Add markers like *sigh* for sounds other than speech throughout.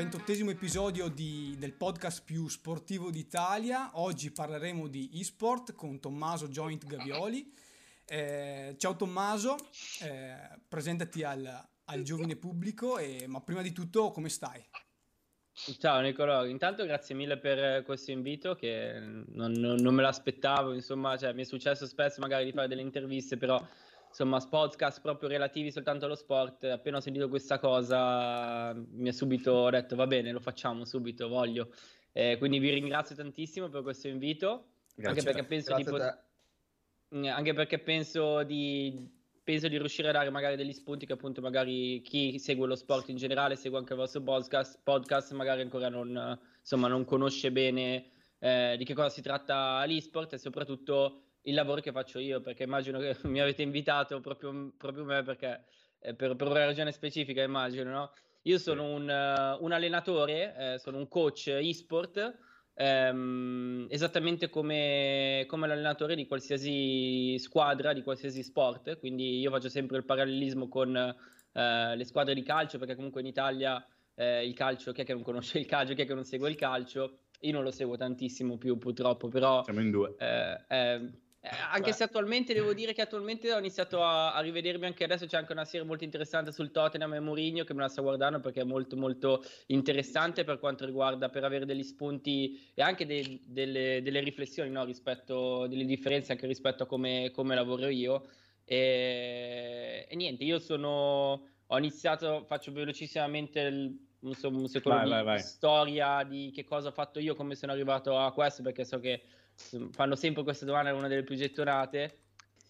ventottesimo episodio di, del podcast più sportivo d'Italia. Oggi parleremo di eSport con Tommaso Joint Gavioli. Eh, ciao Tommaso, eh, presentati al, al giovane pubblico, e, ma prima di tutto come stai? Ciao Nicolò, intanto grazie mille per questo invito che non, non, non me l'aspettavo, insomma, cioè, mi è successo spesso magari di fare delle interviste, però insomma, podcast proprio relativi soltanto allo sport. Appena ho sentito questa cosa, mi ha subito detto va bene, lo facciamo subito, voglio. Eh, quindi vi ringrazio tantissimo per questo invito. Grazie, anche perché penso di pot- mm, anche perché penso di penso di riuscire a dare magari degli spunti che appunto magari chi segue lo sport in generale, segue anche il vostro podcast, podcast magari ancora non, insomma, non conosce bene eh, di che cosa si tratta l'esport e soprattutto il lavoro che faccio io, perché immagino che *laughs* mi avete invitato proprio, proprio me perché, eh, per, per, una ragione specifica, immagino, no? Io sono un, uh, un allenatore, eh, sono un coach e-sport, ehm, esattamente come, come, l'allenatore di qualsiasi squadra, di qualsiasi sport, quindi io faccio sempre il parallelismo con eh, le squadre di calcio, perché comunque in Italia eh, il calcio, chi è che non conosce il calcio, chi è che non segue il calcio, io non lo seguo tantissimo più purtroppo, però... Siamo in due. Eh, eh eh, anche Beh. se attualmente devo dire che attualmente ho iniziato a, a, rivedermi anche adesso c'è anche una serie molto interessante sul Tottenham e Mourinho che me la sto guardando perché è molto molto interessante per quanto riguarda per avere degli spunti e anche de, delle, delle, riflessioni no, rispetto delle differenze anche rispetto a come, come lavoro io e, e, niente io sono ho iniziato faccio velocissimamente il, un secondo vai, di vai, vai. storia di che cosa ho fatto io come sono arrivato a questo perché so che fanno sempre questa domanda, è una delle più gettonate.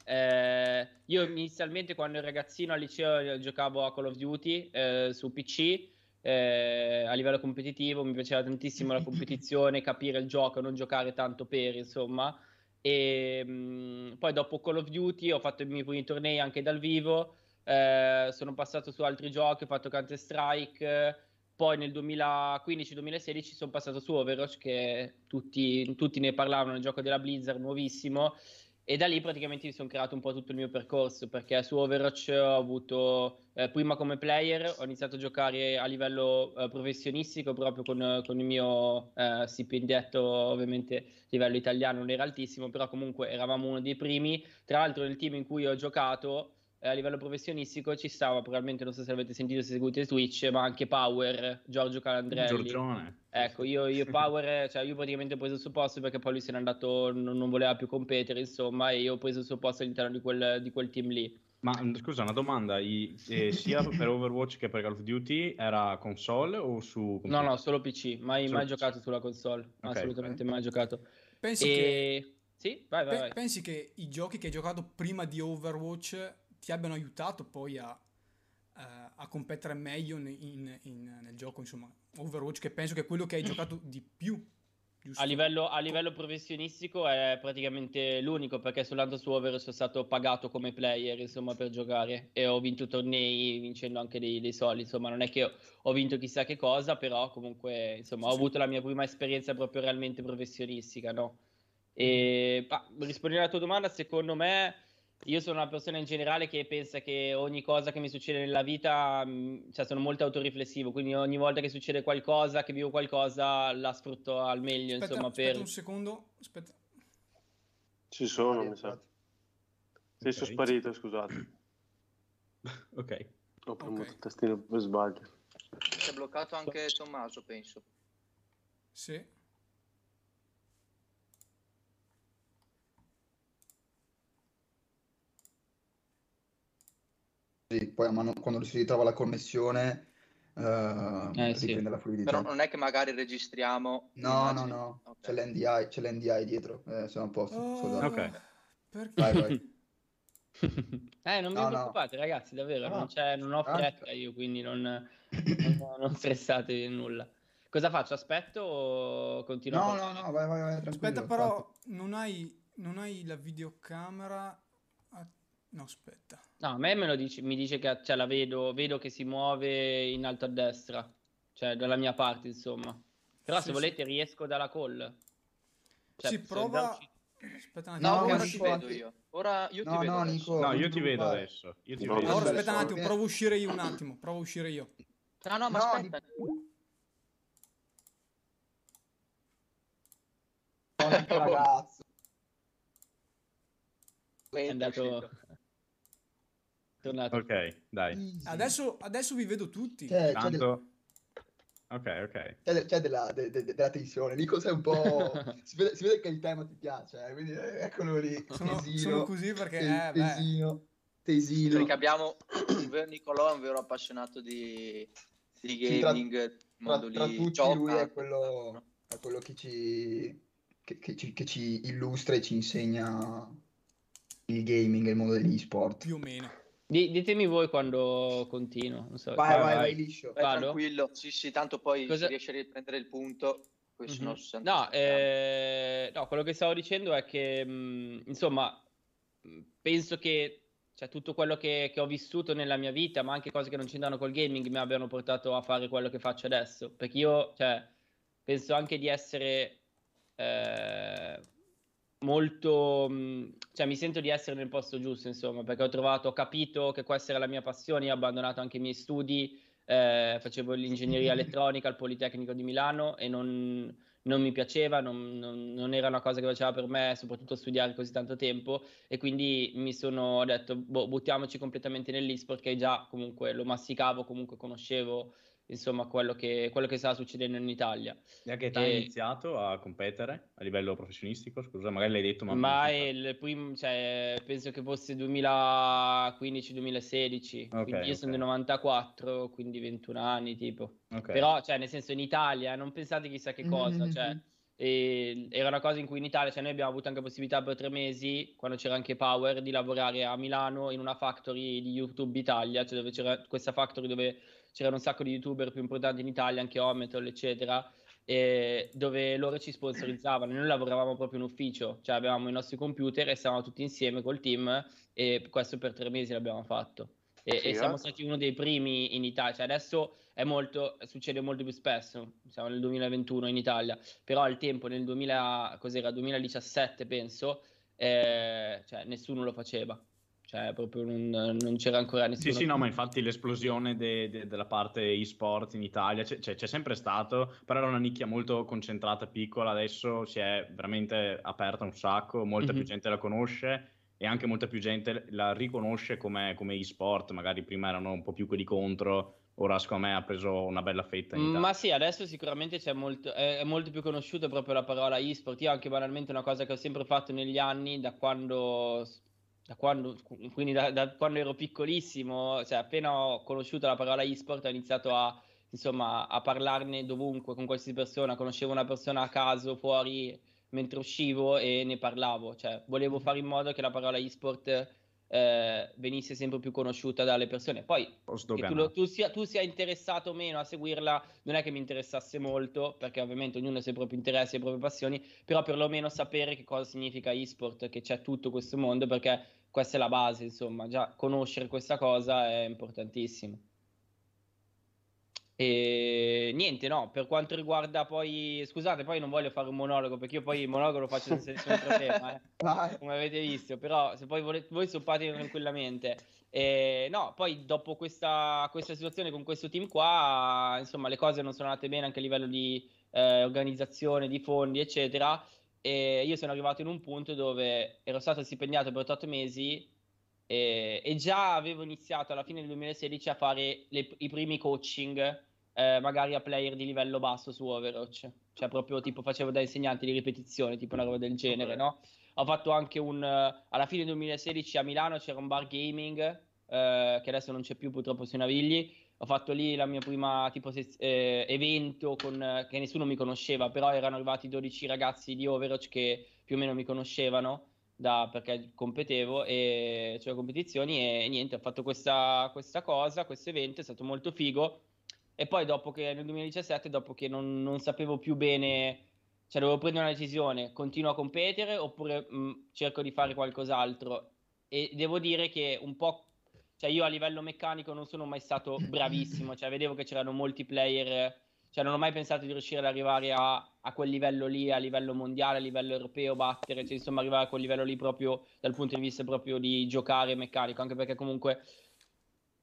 Eh, io inizialmente quando ero ragazzino al liceo giocavo a Call of Duty eh, su PC eh, a livello competitivo, mi piaceva tantissimo la competizione, *laughs* capire il gioco, non giocare tanto per, insomma. E mh, mm, poi dopo Call of Duty ho fatto i miei primi tornei anche dal vivo, eh, sono passato su altri giochi, ho fatto Counter Strike poi nel 2015-2016 sono passato su Overwatch, che tutti, tutti ne parlavano, il gioco della Blizzard, nuovissimo. E da lì praticamente mi sono creato un po' tutto il mio percorso, perché su Overwatch ho avuto, eh, prima come player, ho iniziato a giocare a livello eh, professionistico, proprio con, con il mio eh, stipendietto, ovviamente a livello italiano non era altissimo, però comunque eravamo uno dei primi. Tra l'altro nel team in cui ho giocato a livello professionistico ci stava, probabilmente non so se avete sentito, se seguite Twitch, ma anche Power, Giorgio Calandrelli. Giorgione. Ecco, io, io Power, cioè io praticamente ho preso il suo posto perché poi lui se n'è andato, non, non voleva più competere, insomma, e io ho preso il suo posto all'interno di quel, di quel team lì. Ma scusa, una domanda, I, eh, sia *laughs* per Overwatch che per Call of Duty era console o su computer? No, no, solo PC, mai, solo mai PC. giocato sulla console, okay, assolutamente okay. mai giocato. Pensi e... che... Sì, vai, vai, vai. Pensi che i giochi che hai giocato prima di Overwatch ti abbiano aiutato poi a, a, a competere meglio in, in, in, nel gioco, insomma, Overwatch, che penso che è quello che hai *clears throat* giocato di più. A livello, a livello, professionistico è praticamente l'unico perché soltanto su Overwatch sono stato pagato come player insomma per giocare e ho vinto tornei vincendo anche dei, dei soldi insomma non è che ho vinto chissà che cosa però comunque insomma ho sì. avuto la mia prima esperienza proprio realmente professionistica no? e ah, rispondendo alla tua domanda secondo me io sono una persona in generale che pensa che ogni cosa che mi succede nella vita, mm, cioè sono molto autoriflessivo, quindi ogni volta che succede qualcosa, che vivo qualcosa, la sfrutto al meglio, aspetta, insomma, aspetta per... un secondo, aspetta. Ci sono, mi sa. Sei okay. sono sparito, scusate. *coughs* ok. Ho premuto okay. il tastino per sbaglio. Si è bloccato anche Tommaso, penso. Sì. Poi mano, quando si ritrova la connessione uh, eh, sì. la fluidità. Però non è che magari registriamo... No, no, no, okay. c'è, l'NDI, c'è l'NDI dietro, eh, siamo a posto. Oh, ok. Perché? Vai, vai. *laughs* eh, non vi no, preoccupate, no. ragazzi, davvero, no. non, non, ho fretta io, quindi non, non, non stressatevi nulla. Cosa faccio? Aspetto o continuo? No, no, no, vai, vai, vai Aspetta, però non hai, non hai la videocamera No, aspetta. No, a me, me dice, mi dice che cioè, la vedo, vedo che si muove in alto a destra, cioè dalla mia parte, insomma. Però sì, se volete riesco dalla call. Cioè, si prova... Aspetta un attimo. No, ora ti vedo io. Ora io no, ti vedo. No, Nico, no io ti vedo adesso. Io ti vedo. Allora, aspetta un attimo, provo a uscire io un attimo, provo a uscire io. No, no, ma no, aspetta. Di... *laughs* ragazzo. È andato... Tornato. Ok, dai. Adesso, adesso vi vedo tutti. C'è, Tanto... c'è del... Ok, ok. C'è, c'è della, de, de, della tensione. Nico sei un po'... *laughs* si, vede, si, vede, che il tema ti piace, eh? quindi eh, eccolo lì. Sono, tesino, sono così perché... Tes, eh, tesino, tesino. Perché abbiamo... Nicolò è un vero appassionato di, di gaming. Tra, tra, tra tutti gioca. lui è quello, è quello che, ci, che, che, ci, che ci illustra e ci insegna il gaming e il mondo degli sport. Più o meno. Ditemi voi quando continuo. Non so. Vai, vai, vai, vai liscio. Vai tranquillo. Sì, sì, tanto poi Cosa... si riesce a riprendere il punto. Mm-hmm. No, eh, no, quello che stavo dicendo è che, mh, insomma, penso che cioè, tutto quello che, che, ho vissuto nella mia vita, ma anche cose che non c'entrano col gaming, mi abbiano portato a fare quello che faccio adesso. Perché io, cioè, penso anche di essere... Eh, molto, cioè mi sento di essere nel posto giusto, insomma, perché ho trovato, ho capito che questa era la mia passione, ho abbandonato anche i miei studi, eh, facevo l'ingegneria elettronica al Politecnico di Milano e non, non mi piaceva, non, non, non, era una cosa che faceva per me, soprattutto studiare così tanto tempo e quindi mi sono detto, boh, buttiamoci completamente nell'esport che già comunque lo masticavo, comunque conoscevo insomma quello che, quello che stava succedendo in Italia. E a che età hai iniziato a competere a livello professionistico? Scusa, magari l'hai detto, ma... Ma il prim, cioè, penso che fosse 2015-2016, okay, io sono del 94, quindi 21 anni tipo. Okay. Però, cioè, nel senso, in Italia, non pensate chissà che cosa, mm-hmm. cioè... E era una cosa in cui in Italia, cioè noi abbiamo avuto anche possibilità per tre mesi, quando c'era anche Power, di lavorare a Milano in una factory di YouTube Italia, cioè dove c'era questa factory dove c'erano un sacco di youtuber più importanti in Italia, anche Ometol, eccetera, dove loro ci sponsorizzavano. Noi lavoravamo proprio in ufficio, cioè avevamo i nostri computer e stavamo tutti insieme col team e questo per tre mesi l'abbiamo fatto. E, sì, e siamo stati uno dei primi in Italia. Cioè adesso è molto, succede molto più spesso. Siamo nel 2021 in Italia, però al tempo, nel 2000, 2017 penso, eh, cioè, nessuno lo faceva cioè proprio non, non c'era ancora nessuno. Sì, sì, no, ma infatti l'esplosione de, de, della parte e-sport in Italia c'è, c'è, c'è, sempre stato, però era una nicchia molto concentrata, piccola, adesso si è veramente aperta un sacco, molta mm-hmm. più gente la conosce e anche molta più gente la riconosce come, come e-sport, magari prima erano un po' più quelli contro, ora secondo me ha preso una bella fetta in Italia. Ma sì, adesso sicuramente c'è molto, è, molto più conosciuta proprio la parola e-sport. Io anche banalmente una cosa che ho sempre fatto negli anni, da quando da quando, quindi da, da, quando ero piccolissimo, cioè appena ho conosciuto la parola e-sport ho iniziato a, insomma, a parlarne dovunque, con qualsiasi persona, conoscevo una persona a caso fuori mentre uscivo e ne parlavo, cioè volevo fare in modo che la parola e-sport eh, venisse sempre più conosciuta dalle persone. Poi che tu, lo, tu, sia, tu, sia, interessato o meno a seguirla, non è che mi interessasse molto, perché ovviamente ognuno ha i propri interessi e le proprie passioni, però perlomeno sapere che cosa significa e-sport, che c'è tutto questo mondo, perché questa è la base, insomma, già conoscere questa cosa è importantissimo. E niente, no, per quanto riguarda poi, scusate, poi non voglio fare un monologo perché io poi il monologo lo faccio senza nessun problema, eh, *laughs* come avete visto, però se poi volete, voi soppate tranquillamente. E, no, poi dopo questa, questa, situazione con questo team qua, insomma, le cose non sono andate bene anche a livello di eh, organizzazione, di fondi, eccetera e io sono arrivato in un punto dove ero stato stipendiato per 8 mesi e, e già avevo iniziato alla fine del 2016 a fare le, i primi coaching eh, magari a player di livello basso su Overwatch cioè proprio tipo facevo da insegnante di ripetizione tipo una roba del genere no? ho fatto anche un alla fine del 2016 a Milano c'era un bar gaming eh, che adesso non c'è più purtroppo sui Navigli ho fatto lì la mia prima tipo se- eh, evento con, che nessuno mi conosceva, però erano arrivati 12 ragazzi di Overwatch che più o meno mi conoscevano da, perché competevo e c'erano competizioni e niente, ho fatto questa, questa, cosa, questo evento, è stato molto figo. E poi dopo che nel 2017, dopo che non, non sapevo più bene, cioè dovevo prendere una decisione, continuo a competere oppure mh, cerco di fare qualcos'altro. E devo dire che un po' cioè io a livello meccanico non sono mai stato bravissimo, cioè vedevo che c'erano molti player, cioè non ho mai pensato di riuscire ad arrivare a, a quel livello lì, a livello mondiale, a livello europeo, battere, cioè insomma arrivare a quel livello lì proprio dal punto di vista proprio di giocare meccanico, anche perché comunque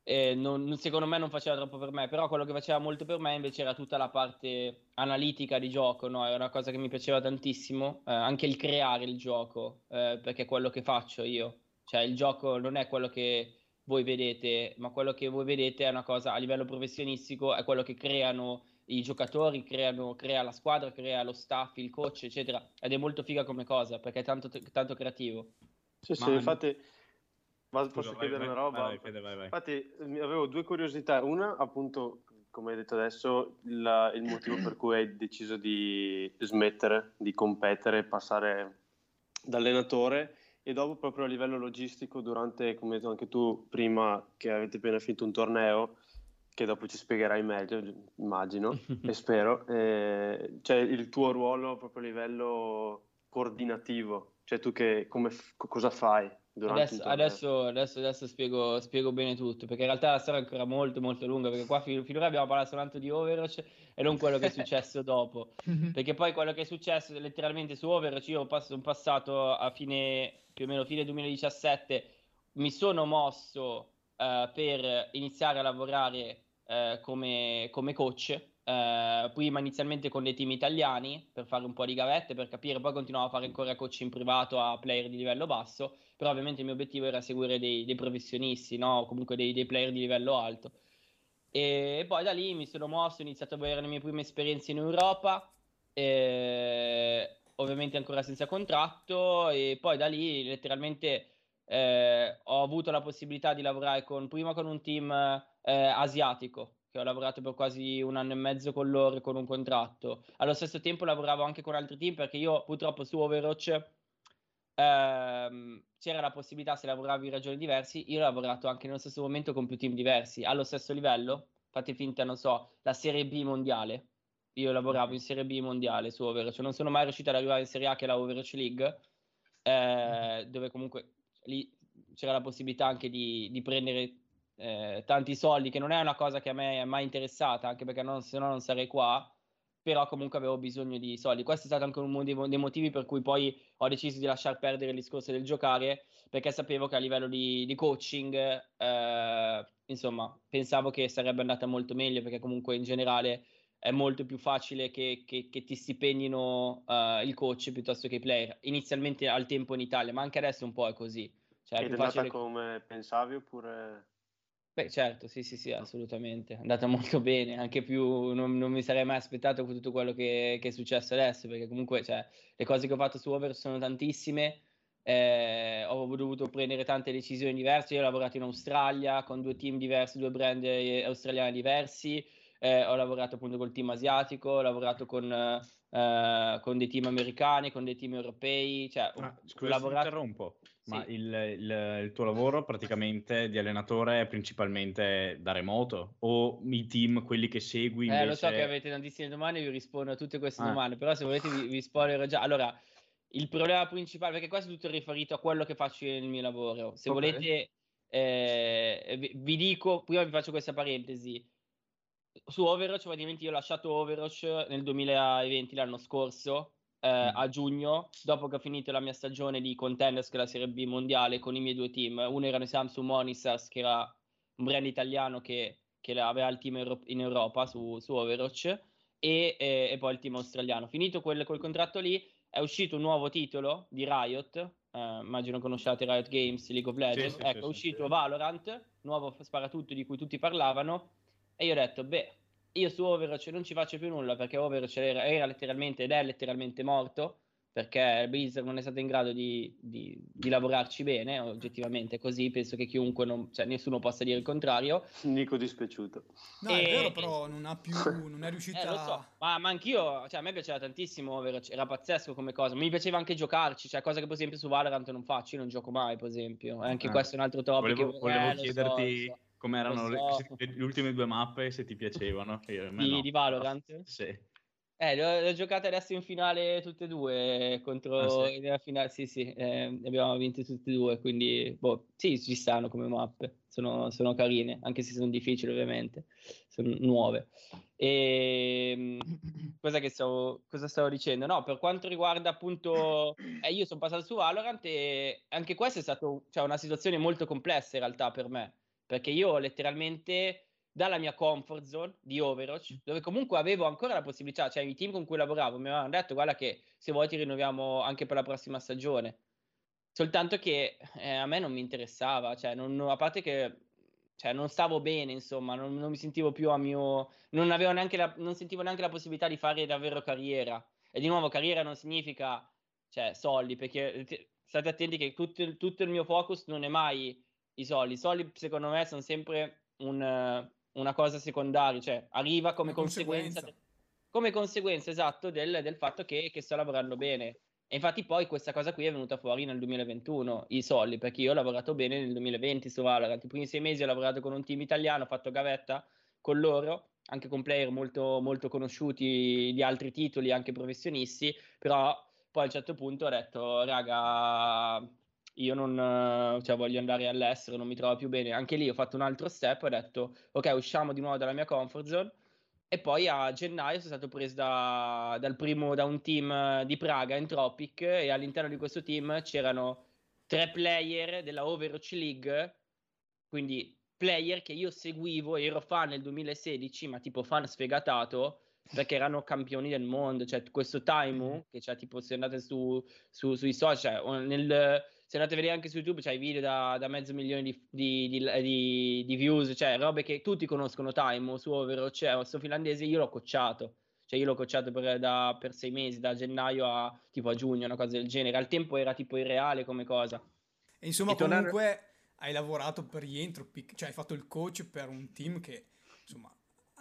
eh, non, secondo me non faceva troppo per me, però quello che faceva molto per me invece era tutta la parte analitica di gioco, no? Era una cosa che mi piaceva tantissimo, eh, anche il creare il gioco, eh, perché è quello che faccio io. Cioè il gioco non è quello che voi vedete, ma quello che voi vedete è una cosa a livello professionistico, è quello che creano i giocatori, creano, crea la squadra, crea lo staff, il coach, eccetera. Ed è molto figa come cosa, perché è tanto, tanto creativo. Sì, sì, infatti ma posso Scusa, chiedere vai, una roba? Vai, Fede, vai, Infatti, avevo due curiosità. Una, appunto, come hai detto adesso, il, il motivo per cui hai deciso di smettere di competere e passare da allenatore e dopo proprio a livello logistico durante, come hai detto anche tu prima, che avete appena finito un torneo, che dopo ci spiegherai meglio, immagino, *laughs* e spero, eh, cioè il tuo ruolo proprio a livello coordinativo, cioè tu che, come, cosa fai Adesso, adesso, adesso, adesso, spiego, spiego bene tutto, perché in realtà la storia è ancora molto molto lunga, perché qua fin, finora abbiamo parlato soltanto di Overwatch e non quello che è *laughs* successo dopo, perché poi quello che è successo letteralmente su Overwatch, io sono passato a fine, più o meno fine 2017, mi sono mosso uh, per iniziare a lavorare uh, come, come coach, Uh, prima inizialmente con dei team italiani per fare un po' di gavette per capire, poi continuavo a fare ancora coach in privato a player di livello basso però ovviamente il mio obiettivo era seguire dei, dei professionisti, no? comunque dei, dei, player di livello alto. E poi da lì mi sono mosso, ho iniziato a avere le mie prime esperienze in Europa, e, ovviamente ancora senza contratto, e poi da lì letteralmente eh, ho avuto la possibilità di lavorare con, prima con un team eh, asiatico, che ho lavorato per quasi un anno e mezzo con loro con un contratto. Allo stesso tempo lavoravo anche con altri team perché io purtroppo su Overwatch ehm, c'era la possibilità se lavoravi in regioni diversi, io ho lavorato anche nello stesso momento con più team diversi, allo stesso livello, fate finta, non so, la Serie B mondiale, io lavoravo in Serie B mondiale su Overwatch, non sono mai riuscito ad arrivare in Serie A che è la Overwatch League, eh, dove comunque lì c'era la possibilità anche di, di prendere eh, tanti soldi, che non è una cosa che a me è mai interessata, anche perché non, se no non sarei qua, però comunque avevo bisogno di soldi. Questo è stato anche uno dei, motivi per cui poi ho deciso di lasciar perdere il discorso del giocare, perché sapevo che a livello di, di coaching, eh, insomma, pensavo che sarebbe andata molto meglio, perché comunque in generale è molto più facile che, che, che ti stipenino uh, il coach piuttosto che i player. Inizialmente al tempo in Italia, ma anche adesso un po' è così. Cioè, Ed è andata facile... come pensavi oppure... Beh, certo, sì, sì, sì, assolutamente. È andata *laughs* molto bene, anche più non, non mi sarei mai aspettato con tutto quello che, che, è successo adesso, perché comunque cioè, le cose che ho fatto su Over sono tantissime. Eh, ho dovuto prendere tante decisioni diverse. Io ho lavorato in Australia con due team diversi, due brand eh, australiani diversi. Eh, ho lavorato appunto col team asiatico, ho lavorato con, eh, con dei team americani, con dei team europei. Cioè, ah, scusa, lavorato... interrompo. Ma sì. il, il, il, tuo lavoro praticamente di allenatore è principalmente da remoto o i team, quelli che segui? Invece... Eh, lo so che avete tantissime domande, vi rispondo a tutte queste ah. domande, però se volete vi, vi spoilerò già. Allora, il problema principale, perché questo è tutto riferito a quello che faccio nel mio lavoro. Se okay. volete, eh, vi, vi, dico, prima vi faccio questa parentesi. Su Overwatch, praticamente io ho lasciato Overwatch nel 2020, l'anno scorso, eh, a giugno, dopo che ho finito la mia stagione di Contenders, che è la Serie B mondiale, con i miei due team. Uno era il Samsung Monisas, che era un brand italiano che, che aveva il team Euro- in Europa su, su Overwatch, e, e, e, poi il team australiano. Finito quel, quel, contratto lì, è uscito un nuovo titolo di Riot. Uh, immagino conosciate Riot Games, League of Legends. Sì, sì, ecco, sì, è uscito Valorant, nuovo sparatutto di cui tutti parlavano. E io ho detto, beh, io su Overwatch non ci faccio più nulla perché Overwatch era, era letteralmente ed è letteralmente morto perché Blizzard non è stato in grado di, di, di lavorarci bene, oggettivamente così, penso che chiunque, non, cioè nessuno possa dire il contrario. Nico dispiaciuto. No, e... è vero, però non ha più, *laughs* non è riuscita... Eh, lo so, ma, ma anch'io, cioè a me piaceva tantissimo Overwatch, era pazzesco come cosa, mi piaceva anche giocarci, cioè cosa che per esempio su Valorant non faccio, io non gioco mai per esempio, anche ah. questo è un altro topic. Volevo, volevo eh, chiederti... So, so come erano so. le, le, ultime due mappe, se ti piacevano. Io, di, no. di, Valorant? Sì. Eh, le ho, le ho, giocate adesso in finale tutte e due contro ah, sì. nella finale, sì, sì, eh, abbiamo vinto tutte e due, quindi boh, sì, ci stanno come mappe, sono, sono carine, anche se sono difficili ovviamente, sono nuove. E ehm, *coughs* cosa, che stavo, cosa stavo dicendo? No, per quanto riguarda appunto, eh, io sono passato su Valorant e anche questa è stata cioè, una situazione molto complessa in realtà per me perché io letteralmente dalla mia comfort zone di Overwatch, dove comunque avevo ancora la possibilità, cioè i team con cui lavoravo mi avevano detto guarda che se vuoi ti rinnoviamo anche per la prossima stagione. Soltanto che eh, a me non mi interessava, cioè non, a parte che cioè, non stavo bene, insomma, non, non, mi sentivo più a mio... Non, avevo neanche la, non sentivo neanche la possibilità di fare davvero carriera. E di nuovo, carriera non significa, cioè, soldi, perché state attenti che tutto, tutto il mio focus non è mai i soldi. I soldi, secondo me, sono sempre un una cosa secondaria, cioè arriva come conseguenza, conseguenza, come conseguenza esatto del, del fatto che, che, sto lavorando bene. E infatti poi questa cosa qui è venuta fuori nel 2021, i soldi, perché io ho lavorato bene nel 2020 su Valorant. I primi sei mesi ho lavorato con un team italiano, ho fatto gavetta con loro, anche con player molto, molto conosciuti di altri titoli, anche professionisti, però poi a un certo punto ho detto, raga, io non cioè, voglio andare all'estero, non mi trovo più bene. Anche lì ho fatto un altro step, ho detto ok, usciamo di nuovo dalla mia comfort zone. E poi a gennaio sono stato preso da, dal primo, da un team di Praga, Entropic, e all'interno di questo team c'erano tre player della Overwatch League, quindi player che io seguivo, ero fan nel 2016, ma tipo fan sfegatato, perché erano campioni del mondo. Cioè, questo Taimu, che c'è tipo, se andate su, su, sui social, cioè, nel se andate a vedere anche su YouTube, c'hai video da, da mezzo milione di, di, di, di, views, cioè robe che tutti conoscono Time su Overwatch, cioè questo finlandese io l'ho cocciato. Cioè io l'ho cocciato per, da, per sei mesi, da gennaio a tipo a giugno, una cosa del genere. Al tempo era tipo irreale come cosa. E insomma, e comunque tornare... hai lavorato per rientro, cioè hai fatto il coach per un team che insomma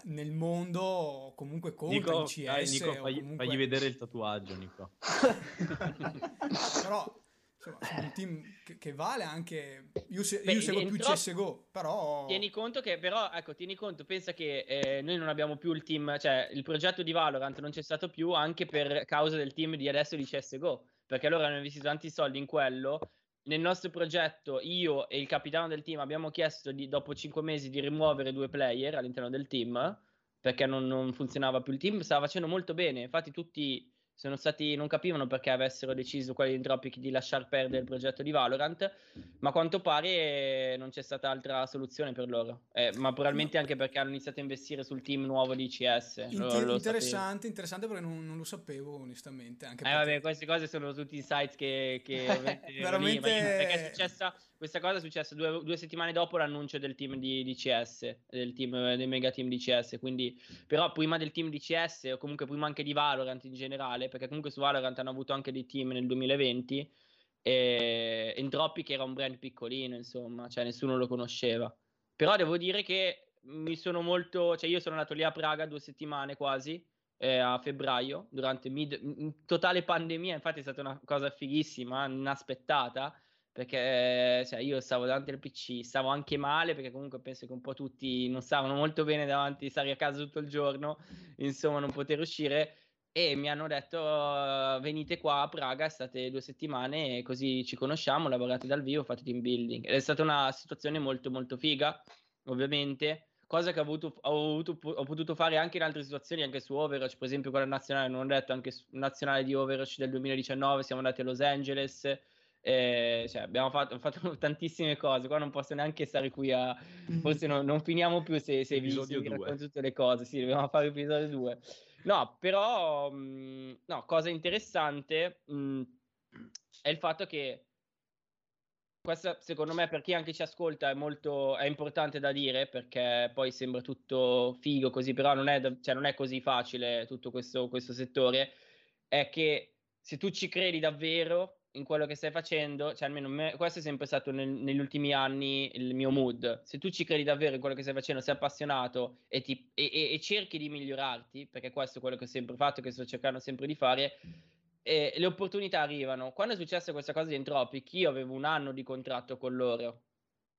nel mondo comunque conta Nico, il CS. Dai, Nico, fagli, comunque... fagli vedere il tatuaggio, Nico. *laughs* *laughs* Però insomma, un team che, che, vale anche io, se, Beh, io seguo più troppo... CSGO però tieni conto che però ecco tieni conto pensa che eh, noi non abbiamo più il team cioè il progetto di Valorant non c'è stato più anche per causa del team di adesso di CSGO perché loro hanno investito tanti soldi in quello. Nel nostro progetto io e il capitano del team abbiamo chiesto di, dopo 5 mesi di rimuovere due player all'interno del team perché non, non funzionava più il team stava facendo molto bene. Infatti tutti sono stati, non capivano perché avessero deciso quelli di Entropic di lasciar perdere il progetto di Valorant, ma a quanto pare non c'è stata altra soluzione per loro, eh, ma probabilmente anche perché hanno iniziato a investire sul team nuovo di CS. Inter- lo, lo interessante, interessante perché non, non, lo sapevo onestamente. Anche eh, vabbè, queste cose sono tutti insights che, che *laughs* veramente... perché è successa, questa cosa è successa due, due, settimane dopo l'annuncio del team di, di CS, del team, del mega team di CS, quindi però prima del team di CS o comunque prima anche di Valorant in generale, perché comunque su Valorant hanno avuto anche dei team nel 2020 e Entropic era un brand piccolino, insomma, cioè nessuno lo conosceva. Però devo dire che mi sono molto, cioè io sono andato lì a Praga due settimane quasi, eh, a febbraio, durante mid, totale pandemia, infatti è stata una cosa fighissima, inaspettata, perché cioè, io stavo davanti al PC, stavo anche male perché comunque penso che un po' tutti non stavano molto bene davanti, stare a casa tutto il giorno, insomma non poter uscire. E mi hanno detto venite qua a Praga, state due settimane e così ci conosciamo, lavorate dal vivo, fate team building. Ed è stata una situazione molto molto figa, ovviamente, cosa che ho, avuto, ho, avuto, ho potuto fare anche in altre situazioni, anche su Overwatch, per esempio quella nazionale, non ho detto, anche nazionale di Overwatch del 2019, siamo andati a Los Angeles, eh, cioè, abbiamo fatto, *laughs* fatto, tantissime cose. Qua non posso neanche stare qui a. Forse no, non finiamo più se, se vi, se vi racconto tutte le cose. Sì, dobbiamo fare episodio 2. No, però, mh, mm, no, cosa interessante mh, mm, è il fatto che questo, secondo me, per chi anche ci ascolta, è molto è importante da dire perché poi sembra tutto figo così, però non è, cioè, non è così facile tutto questo, questo settore. È che se tu ci credi davvero in quello che stai facendo, cioè almeno me, questo è sempre stato nel, negli ultimi anni il mio mood. Se tu ci credi davvero in quello che stai facendo, sei appassionato e, ti, e, e, e cerchi di migliorarti, perché questo è quello che ho sempre fatto, che sto cercando sempre di fare, le opportunità arrivano. Quando è successa questa cosa di Entropic, io avevo un anno di contratto con loro,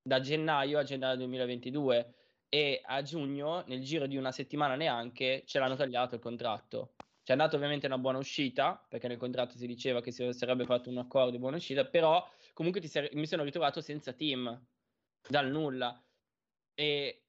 da gennaio a gennaio 2022, e a giugno, nel giro di una settimana neanche, ce l'hanno tagliato il contratto. C'è andata ovviamente una buona uscita, perché nel contratto si diceva che si sarebbe fatto un accordo di buona uscita, però comunque ser- mi sono ritrovato senza team, dal nulla. E,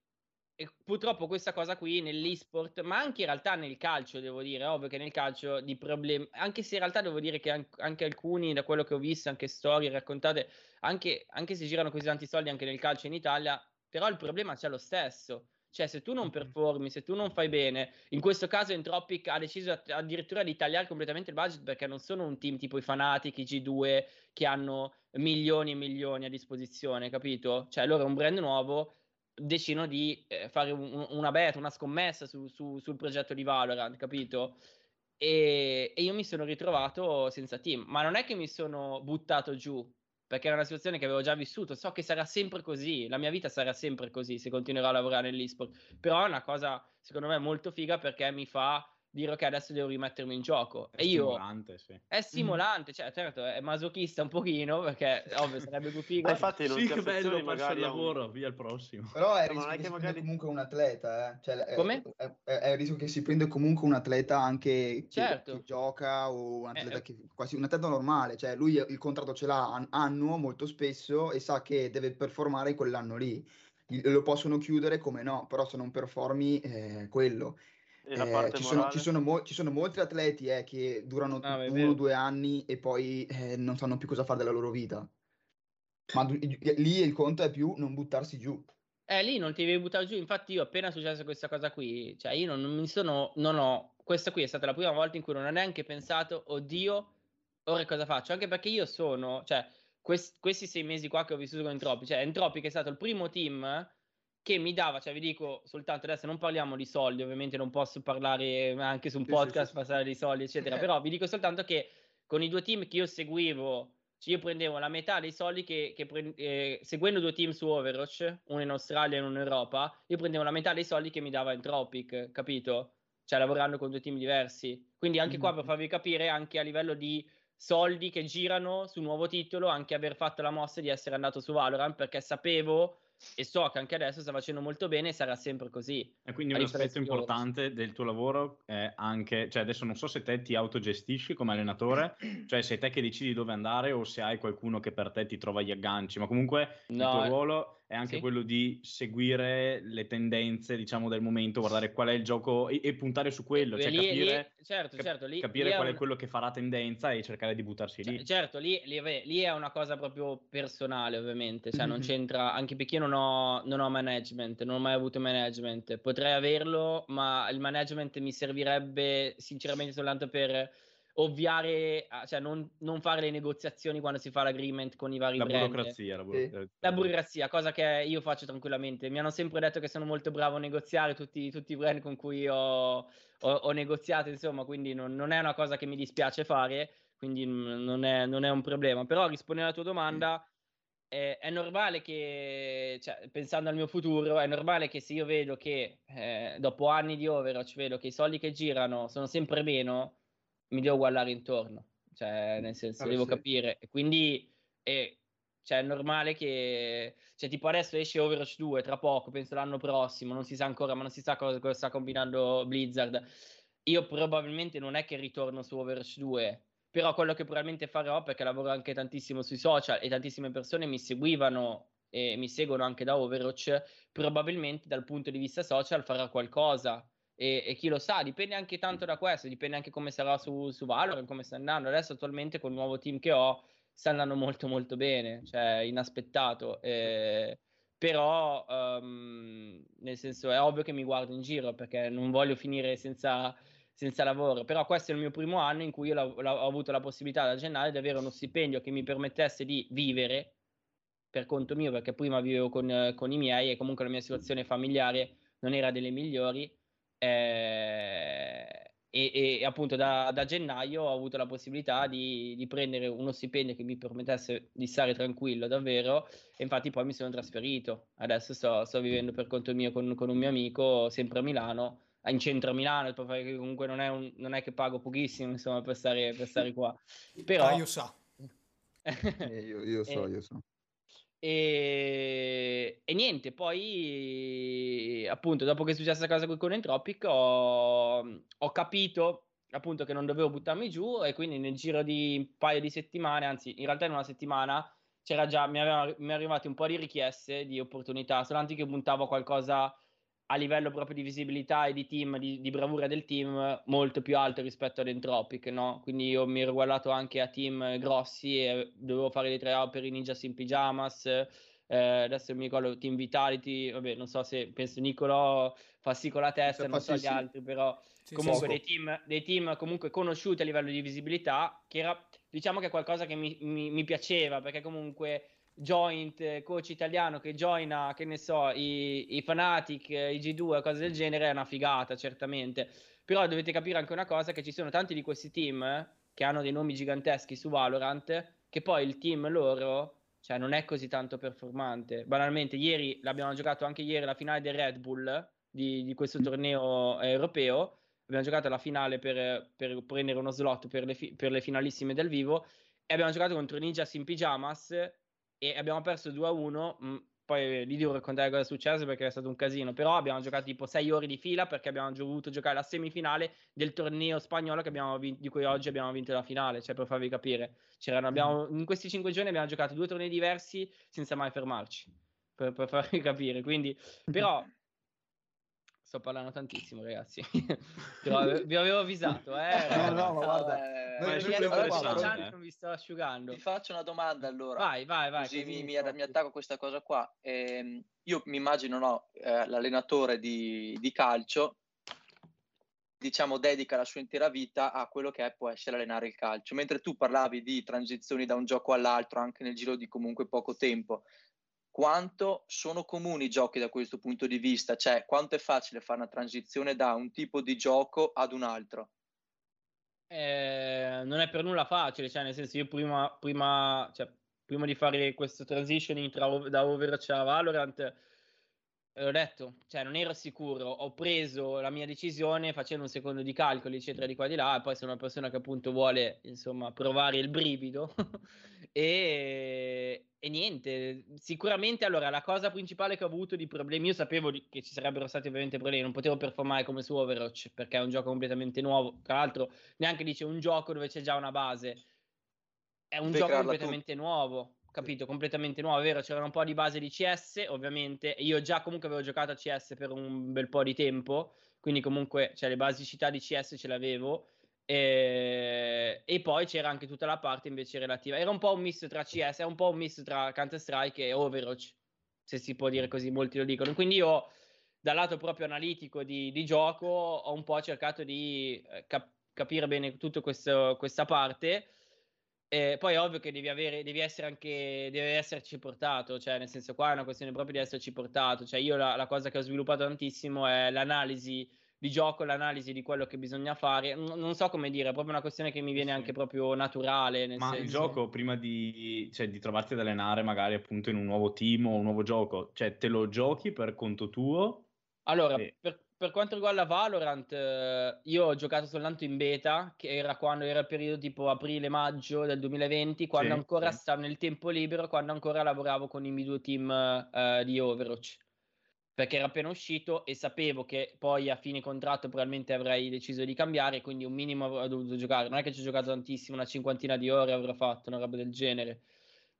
e, purtroppo questa cosa qui nell'esport, ma anche in realtà nel calcio, devo dire, ovvio che nel calcio di problemi, anche se in realtà devo dire che anche, anche alcuni, da quello che ho visto, anche storie raccontate, anche, anche se girano così tanti soldi anche nel calcio in Italia, però il problema c'è lo stesso. Cioè, se tu non performi, se tu non fai bene, in questo caso Entropic ha deciso addirittura di tagliare completamente il budget perché non sono un team tipo i Fanatic, i G2 che hanno milioni e milioni a disposizione, capito? Cioè, loro è un brand nuovo, decidono di eh, fare un, una beta, una scommessa su, su, sul progetto di Valorant, capito? E, e io mi sono ritrovato senza team, ma non è che mi sono buttato giù, perché era una situazione che avevo già vissuto. So che sarà sempre così, la mia vita sarà sempre così se continuerò a lavorare nell'esport. Però è una cosa, secondo me, molto figa perché mi fa dire che adesso devo rimettermi in gioco. È e io, stimolante, sì. È stimolante, cioè certo è masochista un pochino perché ovvio sarebbe più figo. Ma infatti non sì, che bello, il lavoro, un... via il prossimo. Però è, no, è che magari... comunque un atleta, eh? cioè, Come? È, è, è, il rischio che si prende comunque un atleta anche che, certo. che gioca o un atleta eh, che quasi un atleta normale, cioè lui il contratto ce l'ha annuo molto spesso e sa che deve performare quell'anno lì. Lo possono chiudere come no, però se non performi eh, quello. Eh, ci, sono, ci, sono mo- ci, sono, molti atleti eh, che durano ah, uno o due anni e poi eh, non sanno più cosa fare della loro vita. Ma d- lì il conto è più non buttarsi giù. Eh, lì non ti devi buttare giù. Infatti, io appena è successa questa cosa qui, cioè io non, non, mi sono. Non ho. Questa qui è stata la prima volta in cui non ho neanche pensato, oddio, ora cosa faccio? Anche perché io sono. Cioè, quest- questi sei mesi qua che ho vissuto con Entropic, cioè Entropic è stato il primo team che mi dava, cioè vi dico soltanto adesso non parliamo di soldi, ovviamente non posso parlare anche su un podcast, sì, sì, parlare di soldi, eccetera, *laughs* però vi dico soltanto che con i due team che io seguivo, cioè io prendevo la metà dei soldi che, che pre- eh, seguendo due team su Overwatch, uno in Australia e uno in Europa, io prendevo la metà dei soldi che mi dava Entropic, capito? Cioè lavorando con due team diversi. Quindi anche mm. qua per farvi capire, anche a livello di soldi che girano su un nuovo titolo, anche aver fatto la mossa di essere andato su Valorant, perché sapevo e so che anche adesso sta facendo molto bene e sarà sempre così. E quindi un aspetto importante del tuo lavoro è anche, cioè adesso non so se te ti autogestisci come allenatore, *clears throat* cioè se te che decidi dove andare o se hai qualcuno che per te ti trova gli agganci, ma comunque no, il tuo eh, ruolo è anche sì. quello di seguire le tendenze, diciamo, del momento, guardare qual è il gioco e, e puntare su quello, cioè lì, capire, lì, certo, cap- certo, lì, capire qual è, un... quello che farà tendenza e cercare di buttarsi cioè, lì. Certo, lì, lì, è una cosa proprio personale, ovviamente, cioè mm-hmm. non c'entra, anche perché io non ho, non ho management, non ho mai avuto management, potrei averlo, ma il management mi servirebbe sinceramente soltanto per ovviare, cioè non, non, fare le negoziazioni quando si fa l'agreement con i vari la brand. Burocrazia, la burocrazia. La burocrazia, cosa che io faccio tranquillamente. Mi hanno sempre detto che sono molto bravo a negoziare tutti, tutti i brand con cui ho, ho, ho negoziato, insomma, quindi non, non, è una cosa che mi dispiace fare, quindi non è, non è un problema. Però rispondendo alla tua domanda... Eh, è normale che, cioè, pensando al mio futuro, è normale che se io vedo che eh, dopo anni di Overwatch vedo che i soldi che girano sono sempre meno, mi devo guardare intorno, cioè nel senso ah, devo sì. capire. E quindi è, cioè, è normale che, cioè tipo adesso esce Overwatch 2 tra poco, penso l'anno prossimo, non si sa ancora, ma non si sa cosa, cosa sta combinando Blizzard. Io probabilmente non è che ritorno su Overwatch 2, però quello che probabilmente farò, perché lavoro anche tantissimo sui social e tantissime persone mi seguivano e mi seguono anche da Overwatch, probabilmente dal punto di vista social farò qualcosa e, e, chi lo sa, dipende anche tanto da questo, dipende anche come sarà su, su Valorant, come sta andando. Adesso attualmente con il nuovo team che ho sta andando molto molto bene, cioè inaspettato. Eh, però um, nel senso è ovvio che mi guardo in giro perché non voglio finire senza, senza lavoro. Però questo è il mio primo anno in cui la, ho avuto la possibilità da gennaio di avere uno stipendio che mi permettesse di vivere per conto mio, perché prima vivevo con, con i miei e comunque la mia situazione familiare non era delle migliori eh, e, e, appunto da, da, gennaio ho avuto la possibilità di, di, prendere uno stipendio che mi permettesse di stare tranquillo davvero. E infatti poi mi sono trasferito. Adesso sto, sto vivendo per conto mio con, con, un mio amico sempre a Milano in centro a Milano perché comunque non è, un, non è che pago pochissimo insomma per stare, per stare qua. Però ah, *laughs* io so. Eh, io, io so io so e, e, niente, poi appunto dopo che è successa questa cosa con Entropic ho, ho, capito appunto che non dovevo buttarmi giù e quindi nel giro di un paio di settimane, anzi in realtà in una settimana c'era già, mi, aveva, mi arrivati un po' di richieste di opportunità, soltanto che puntavo qualcosa a livello proprio di visibilità e di team, di, di, bravura del team, molto più alto rispetto ad Entropic, no? Quindi io mi ero guardato anche a team grossi e dovevo fare dei tryout per i Ninjas in Pyjamas, eh, adesso mi ricordo Team Vitality, vabbè, non so se penso Nicolo fa sì con la testa, non so gli sì. altri, però sì, comunque sì, dei, team, dei team comunque conosciuti a livello di visibilità, che era diciamo che è qualcosa che mi, mi, mi piaceva, perché comunque joint, coach italiano che joina, che ne so, i, i Fanatic, i G2, cose del genere, è una figata, certamente. Però dovete capire anche una cosa, che ci sono tanti di questi team che hanno dei nomi giganteschi su Valorant, che poi il team loro, cioè, non è così tanto performante. Banalmente, ieri, l'abbiamo giocato anche ieri, la finale del Red Bull, di, di questo torneo europeo, abbiamo giocato la finale per, per prendere uno slot per le, fi- per le finalissime del vivo, e abbiamo giocato contro Ninjas in Pyjamas, e abbiamo perso 2 a 1. Mh, poi lì devo raccontare cosa è successo perché è stato un casino. Però abbiamo giocato tipo 6 ore di fila perché abbiamo dovuto giocare la semifinale del torneo spagnolo vinto, di cui oggi abbiamo vinto la finale. Cioè, per farvi capire, abbiamo, in questi 5 giorni abbiamo giocato due tornei diversi senza mai fermarci. Per, per farvi *laughs* capire. Quindi, però Sto parlando tantissimo, ragazzi. *laughs* Però vi avevo avvisato, eh. *laughs* No, no, ma guarda, noi ci allora, non vi sto asciugando. Ti faccio una domanda allora. Vai, vai, vai. Così mi, mi, mi, attacco a questa cosa qua. Eh, io mi immagino, no, eh, l'allenatore di, di calcio diciamo, dedica la sua intera vita a quello che è, può essere allenare il calcio. Mentre tu parlavi di transizioni da un gioco all'altro anche nel giro di comunque poco tempo, quanto sono comuni i giochi da questo punto di vista, cioè quanto è facile fare una transizione da un tipo di gioco ad un altro. Eh, non è per nulla facile, cioè nel senso io prima, prima, cioè, prima di fare questo transitioning tra, da Overwatch a Valorant ho detto, cioè non ero sicuro, ho preso la mia decisione facendo un secondo di calcoli, eccetera, di qua e di là, e poi sono una persona che appunto vuole, insomma, provare il brivido. *laughs* E, e, niente, sicuramente allora la cosa principale che ho avuto di problemi, io sapevo che ci sarebbero stati ovviamente problemi, non potevo performare come su Overwatch perché è un gioco completamente nuovo, tra l'altro neanche dice un gioco dove c'è già una base, è un Devi gioco completamente tu. nuovo capito, completamente nuovo, vero? C'era un po' di base di CS, ovviamente. Io già comunque avevo giocato a CS per un bel po' di tempo, quindi comunque cioè, le basicità di CS ce l'avevo. E, e, poi c'era anche tutta la parte invece relativa. Era un po' un misto tra CS, è un po' un misto tra Counter-Strike e Overwatch, se si può dire così, molti lo dicono. Quindi io, dal lato proprio analitico di, di gioco, ho un po' cercato di eh, cap- capire bene tutta questa parte eh, poi è ovvio che devi, avere, devi essere anche, devi esserci portato, cioè nel senso qua è una questione proprio di esserci portato, cioè io la, la cosa che ho sviluppato tantissimo è l'analisi di gioco, l'analisi di quello che bisogna fare, non, non so come dire, è proprio una questione che mi viene anche proprio naturale. Ma senso... il gioco prima di, cioè, di trovarti ad allenare magari appunto in un nuovo team o un nuovo gioco, cioè te lo giochi per conto tuo? Allora, e... per, per quanto riguarda Valorant, eh, io ho giocato soltanto in beta, che era quando era il periodo tipo aprile-maggio del 2020, quando sì, ancora sì. stavo nel tempo libero, quando ancora lavoravo con i miei due team eh, di Overwatch. Perché era appena uscito e sapevo che poi a fine contratto probabilmente avrei deciso di cambiare, quindi un minimo avrò dovuto giocare. Non è che ci ho giocato tantissimo, una cinquantina di ore avrò fatto, una roba del genere.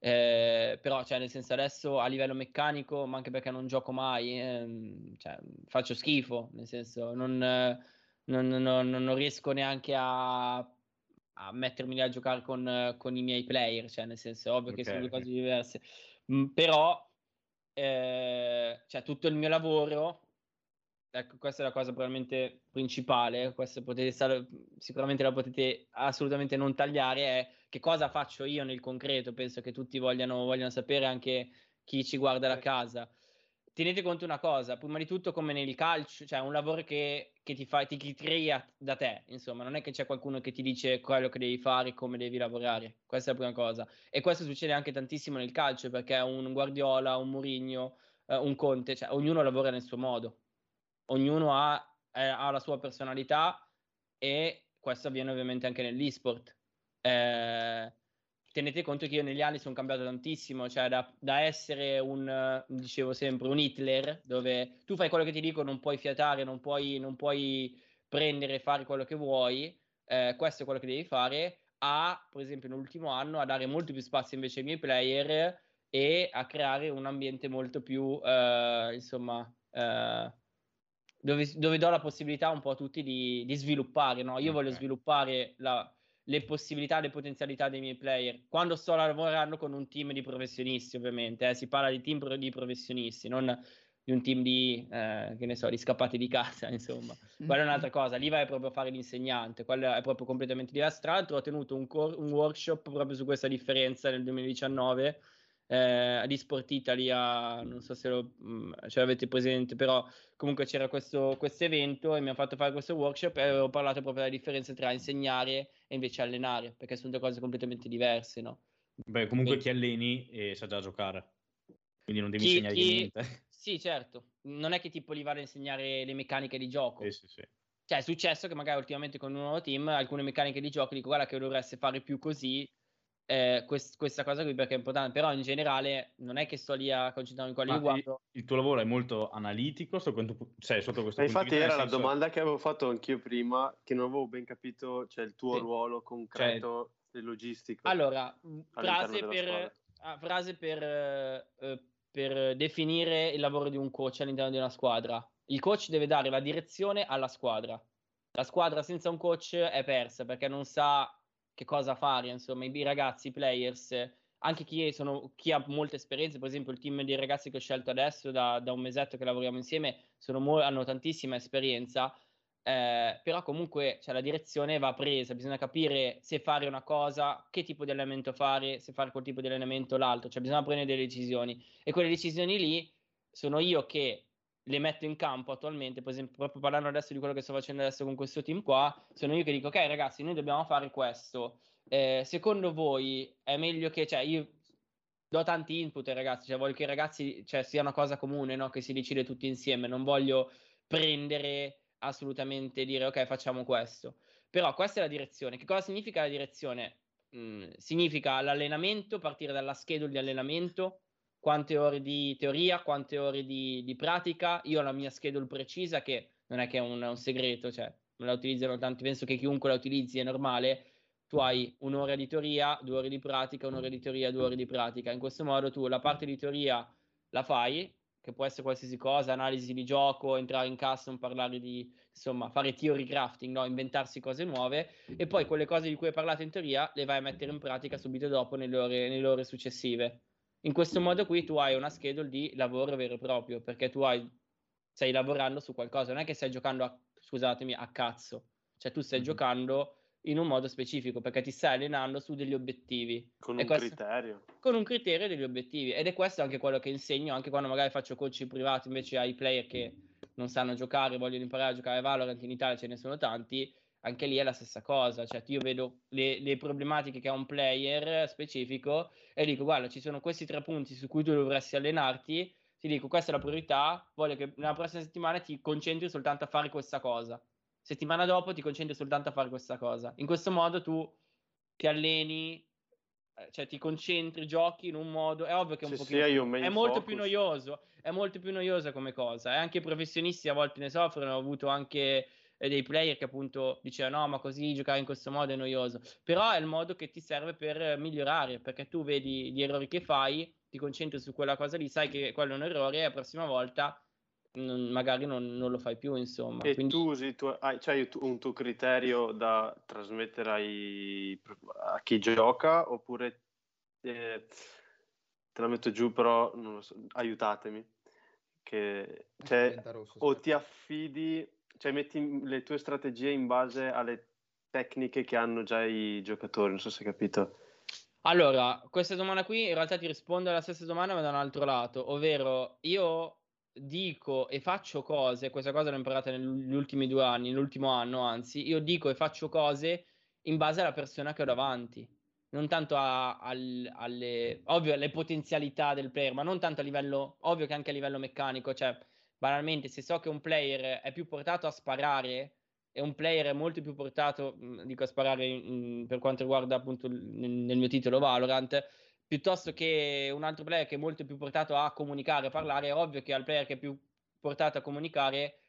Eh, però, cioè, nel senso, adesso a livello meccanico, ma anche perché non gioco mai, eh, cioè, faccio schifo. Nel senso, non, non, non, non riesco neanche a, a, mettermi lì a giocare con, con, i miei player. Cioè, nel senso, ovvio okay, che sono due cose diverse. Mm, però, eh, cioè, tutto il mio lavoro Ecco, questa è la cosa probabilmente principale, questa potete stare, sicuramente la potete assolutamente non tagliare, è che cosa faccio io nel concreto, penso che tutti vogliano, vogliano sapere anche chi ci guarda da casa. Tenete conto una cosa, prima di tutto come nel calcio, cioè un lavoro che, che ti, fa, ti, ti crea da te, insomma, non è che c'è qualcuno che ti dice quello che devi fare, come devi lavorare, questa è la prima cosa. E questo succede anche tantissimo nel calcio, perché un Guardiola, un Mourinho, eh, un Conte, cioè ognuno lavora nel suo modo ognuno ha, eh, ha, la sua personalità e questo avviene ovviamente anche nell'esport. Eh, tenete conto che io negli anni sono cambiato tantissimo, cioè da, da, essere un, dicevo sempre, un Hitler, dove tu fai quello che ti dico, non puoi fiatare, non puoi, non puoi prendere e fare quello che vuoi, eh, questo è quello che devi fare, a, per esempio, nell'ultimo anno, a dare molto più spazio invece ai miei player e a creare un ambiente molto più, eh, insomma, eh, dove, dove, do la possibilità un po' a tutti di, di sviluppare. No? Io okay. voglio sviluppare la, le possibilità, le potenzialità dei miei player. Quando sto lavorando con un team di professionisti, ovviamente, eh, si parla di team di professionisti, non di un team di, eh, che ne so, di scappati di casa, *laughs* insomma. Quella è *laughs* un'altra cosa, lì vai proprio a fare l'insegnante, quello è proprio completamente diverso. Tra l'altro ho tenuto un, cor- un workshop proprio su questa differenza nel 2019 eh, di Sport Italy, a, non so se, lo, mh, mm, ce l'avete presente, però comunque c'era questo evento e mi ha fatto fare questo workshop e avevo parlato proprio della differenza tra insegnare e invece allenare, perché sono due cose completamente diverse, no? Beh, comunque Quindi, chi alleni e sa già giocare, quindi non devi chi, insegnare chi, niente. *laughs* Sì, certo, non è che tipo gli vado a insegnare le meccaniche di gioco. Sì, sì, sì. Cioè, è successo che magari ultimamente con un nuovo team alcune meccaniche di gioco dico guarda che dovreste fare più così eh, quest- questa cosa qui perché è importante, però in generale non è che sto lì a concentrarmi in quelli Ma guardo. Il, il, tuo lavoro è molto analitico sto quanto, cioè, sotto questo punto Infatti era senso... la domanda che avevo fatto anch'io prima, che non avevo ben capito, cioè il tuo sì. ruolo concreto cioè... e logistico. Allora, frase per, ah, frase per, eh, per definire il lavoro di un coach all'interno di una squadra. Il coach deve dare la direzione alla squadra. La squadra senza un coach è persa perché non sa che cosa fare, insomma, i ragazzi, i players, anche chi, sono, chi, ha molte esperienze, per esempio il team dei ragazzi che ho scelto adesso da, da un mesetto che lavoriamo insieme, mo- hanno tantissima esperienza, eh, però comunque cioè, la direzione va presa, bisogna capire se fare una cosa, che tipo di allenamento fare, se fare quel tipo di allenamento l'altro, cioè bisogna prendere delle decisioni. E quelle decisioni lì sono io che le metto in campo attualmente, per esempio, proprio parlando adesso di quello che sto facendo adesso con questo team qua, sono io che dico, ok ragazzi, noi dobbiamo fare questo. Eh, secondo voi è meglio che, cioè, io do tanti input ai ragazzi, cioè voglio che i ragazzi cioè, sia una cosa comune, no? che si decide tutti insieme, non voglio prendere assolutamente dire ok facciamo questo. Però questa è la direzione. Che cosa significa la direzione? Mm, significa l'allenamento, partire dalla schedule di allenamento, quante ore di teoria, quante ore di, di, pratica. Io ho la mia schedule precisa che non è che è un, un segreto, cioè la utilizzano tanti, penso che chiunque la utilizzi è normale. Tu hai un'ora di teoria, due ore di pratica, un'ora di teoria, due ore di pratica. In questo modo tu la parte di teoria la fai, che può essere qualsiasi cosa, analisi di gioco, entrare in custom, parlare di, insomma, fare theory crafting, no? inventarsi cose nuove, e poi quelle cose di cui hai parlato in teoria le vai a mettere in pratica subito dopo nelle ore, nelle ore successive. In questo modo qui tu hai una schedule di lavoro vero e proprio, perché tu hai, stai lavorando su qualcosa, non è che stai giocando a, scusatemi, a cazzo, cioè tu stai mm-hmm. giocando in un modo specifico perché ti stai allenando su degli obiettivi. Con un questo, criterio. Con un criterio degli obiettivi. Ed è questo anche quello che insegno, anche quando magari faccio coaching privato invece ai player che non sanno giocare, vogliono imparare a giocare a Valorant, in Italia ce ne sono tanti, anche lì è la stessa cosa, cioè io vedo le, le, problematiche che ha un player specifico e dico guarda ci sono questi tre punti su cui tu dovresti allenarti, ti dico questa è la priorità, voglio che nella prossima settimana ti concentri soltanto a fare questa cosa, settimana dopo ti concentri soltanto a fare questa cosa, in questo modo tu ti alleni, eh, cioè ti concentri, giochi in un modo, è ovvio che è un po' più, è molto focus. più noioso, è molto più noiosa come cosa, e anche i professionisti a volte ne soffrono, ho avuto anche dei player che appunto dicevano no ma così giocare in questo modo è noioso però è il modo che ti serve per migliorare perché tu vedi gli errori che fai ti concentri su quella cosa lì sai che quello è un errore e la prossima volta non, magari non, non, lo fai più insomma. E Quindi... tu usi tu, hai, c'hai un tuo criterio da trasmettere ai, a chi gioca oppure eh, te la metto giù però so, aiutatemi che, cioè, o ti affidi cioè metti le tue strategie in base alle tecniche che hanno già i giocatori, non so se hai capito. Allora, questa domanda qui in realtà ti rispondo alla stessa domanda ma da un altro lato, ovvero io dico e faccio cose, questa cosa l'ho imparata negli ultimi due anni, nell'ultimo anno anzi, io dico e faccio cose in base alla persona che ho davanti, non tanto a, a, alle, ovvio, alle potenzialità del player, ma non tanto a livello, ovvio che anche a livello meccanico, cioè banalmente, se so che un player è più portato a sparare e un player è molto più portato, mm, dico a sparare in, per quanto riguarda appunto nel, nel, mio titolo Valorant, piuttosto che un altro player che è molto più portato a comunicare, a parlare, è ovvio che al player che è più portato a comunicare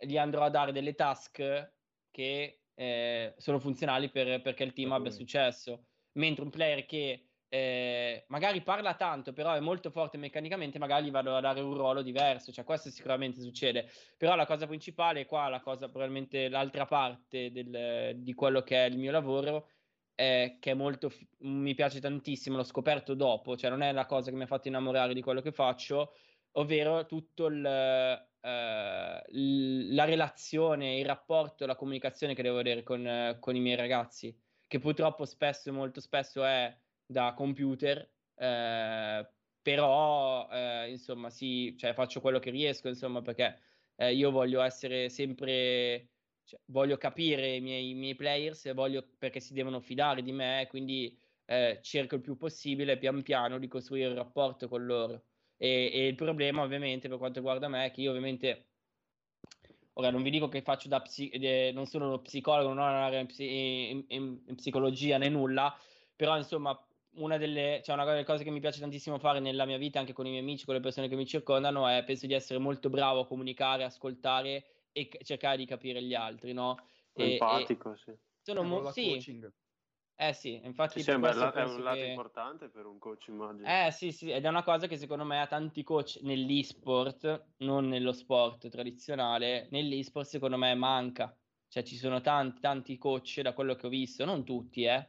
gli andrò a dare delle task che eh, sono funzionali per, perché il team abbia successo. Mentre un player che eh, magari parla tanto, però è molto forte meccanicamente, magari gli vado a dare un ruolo diverso, cioè questo sicuramente succede, però la cosa principale qua, la cosa probabilmente l'altra parte del, di quello che è il mio lavoro, eh, che è molto, mi piace tantissimo, l'ho scoperto dopo, cioè non è la cosa che mi ha fatto innamorare di quello che faccio, ovvero tutto il, eh, la relazione, il rapporto, la comunicazione che devo avere con, con, i miei ragazzi, che purtroppo spesso, molto spesso è da computer, eh, però eh, insomma sì, cioè, faccio quello che riesco, insomma, perché eh, io voglio essere sempre cioè, voglio capire i miei, i miei players voglio, perché si devono fidare di me, quindi eh, cerco il più possibile pian piano di costruire un rapporto con loro. E, e, il problema ovviamente per quanto riguarda me è che io ovviamente, ora non vi dico che faccio da psi- eh, non sono uno psicologo, non ho un'area in, in, in, in, psicologia né nulla, però insomma una delle, cioè una delle cose che mi piace tantissimo fare nella mia vita anche con i miei amici, con le persone che mi circondano è penso di essere molto bravo a comunicare, ascoltare e cercare di capire gli altri, no? E, Empatico, e sì. Sono mo- sì. Coaching. Eh sì, infatti sì, beh, è un lato che... importante per un coach, immagino. Eh sì, sì, ed è una cosa che secondo me ha tanti coach nell'esport, non nello sport tradizionale, nell'esport secondo me manca. Cioè ci sono tanti, tanti coach da quello che ho visto, non tutti, eh.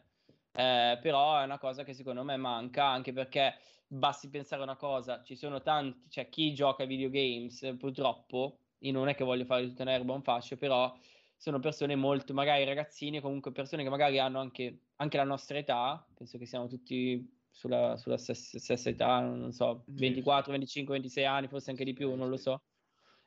Eh però è una cosa che secondo me manca, anche perché basti pensare una cosa, ci sono tanti, cioè chi gioca ai videogames purtroppo io non è che voglio fare tutta un'erba un fascio, però sono persone molto, magari ragazzini, comunque persone che magari hanno anche, anche la nostra età, penso che siamo tutti sulla, sulla stessa, stessa, età, non so, 24, 25, 26 anni, forse anche di più, non lo so.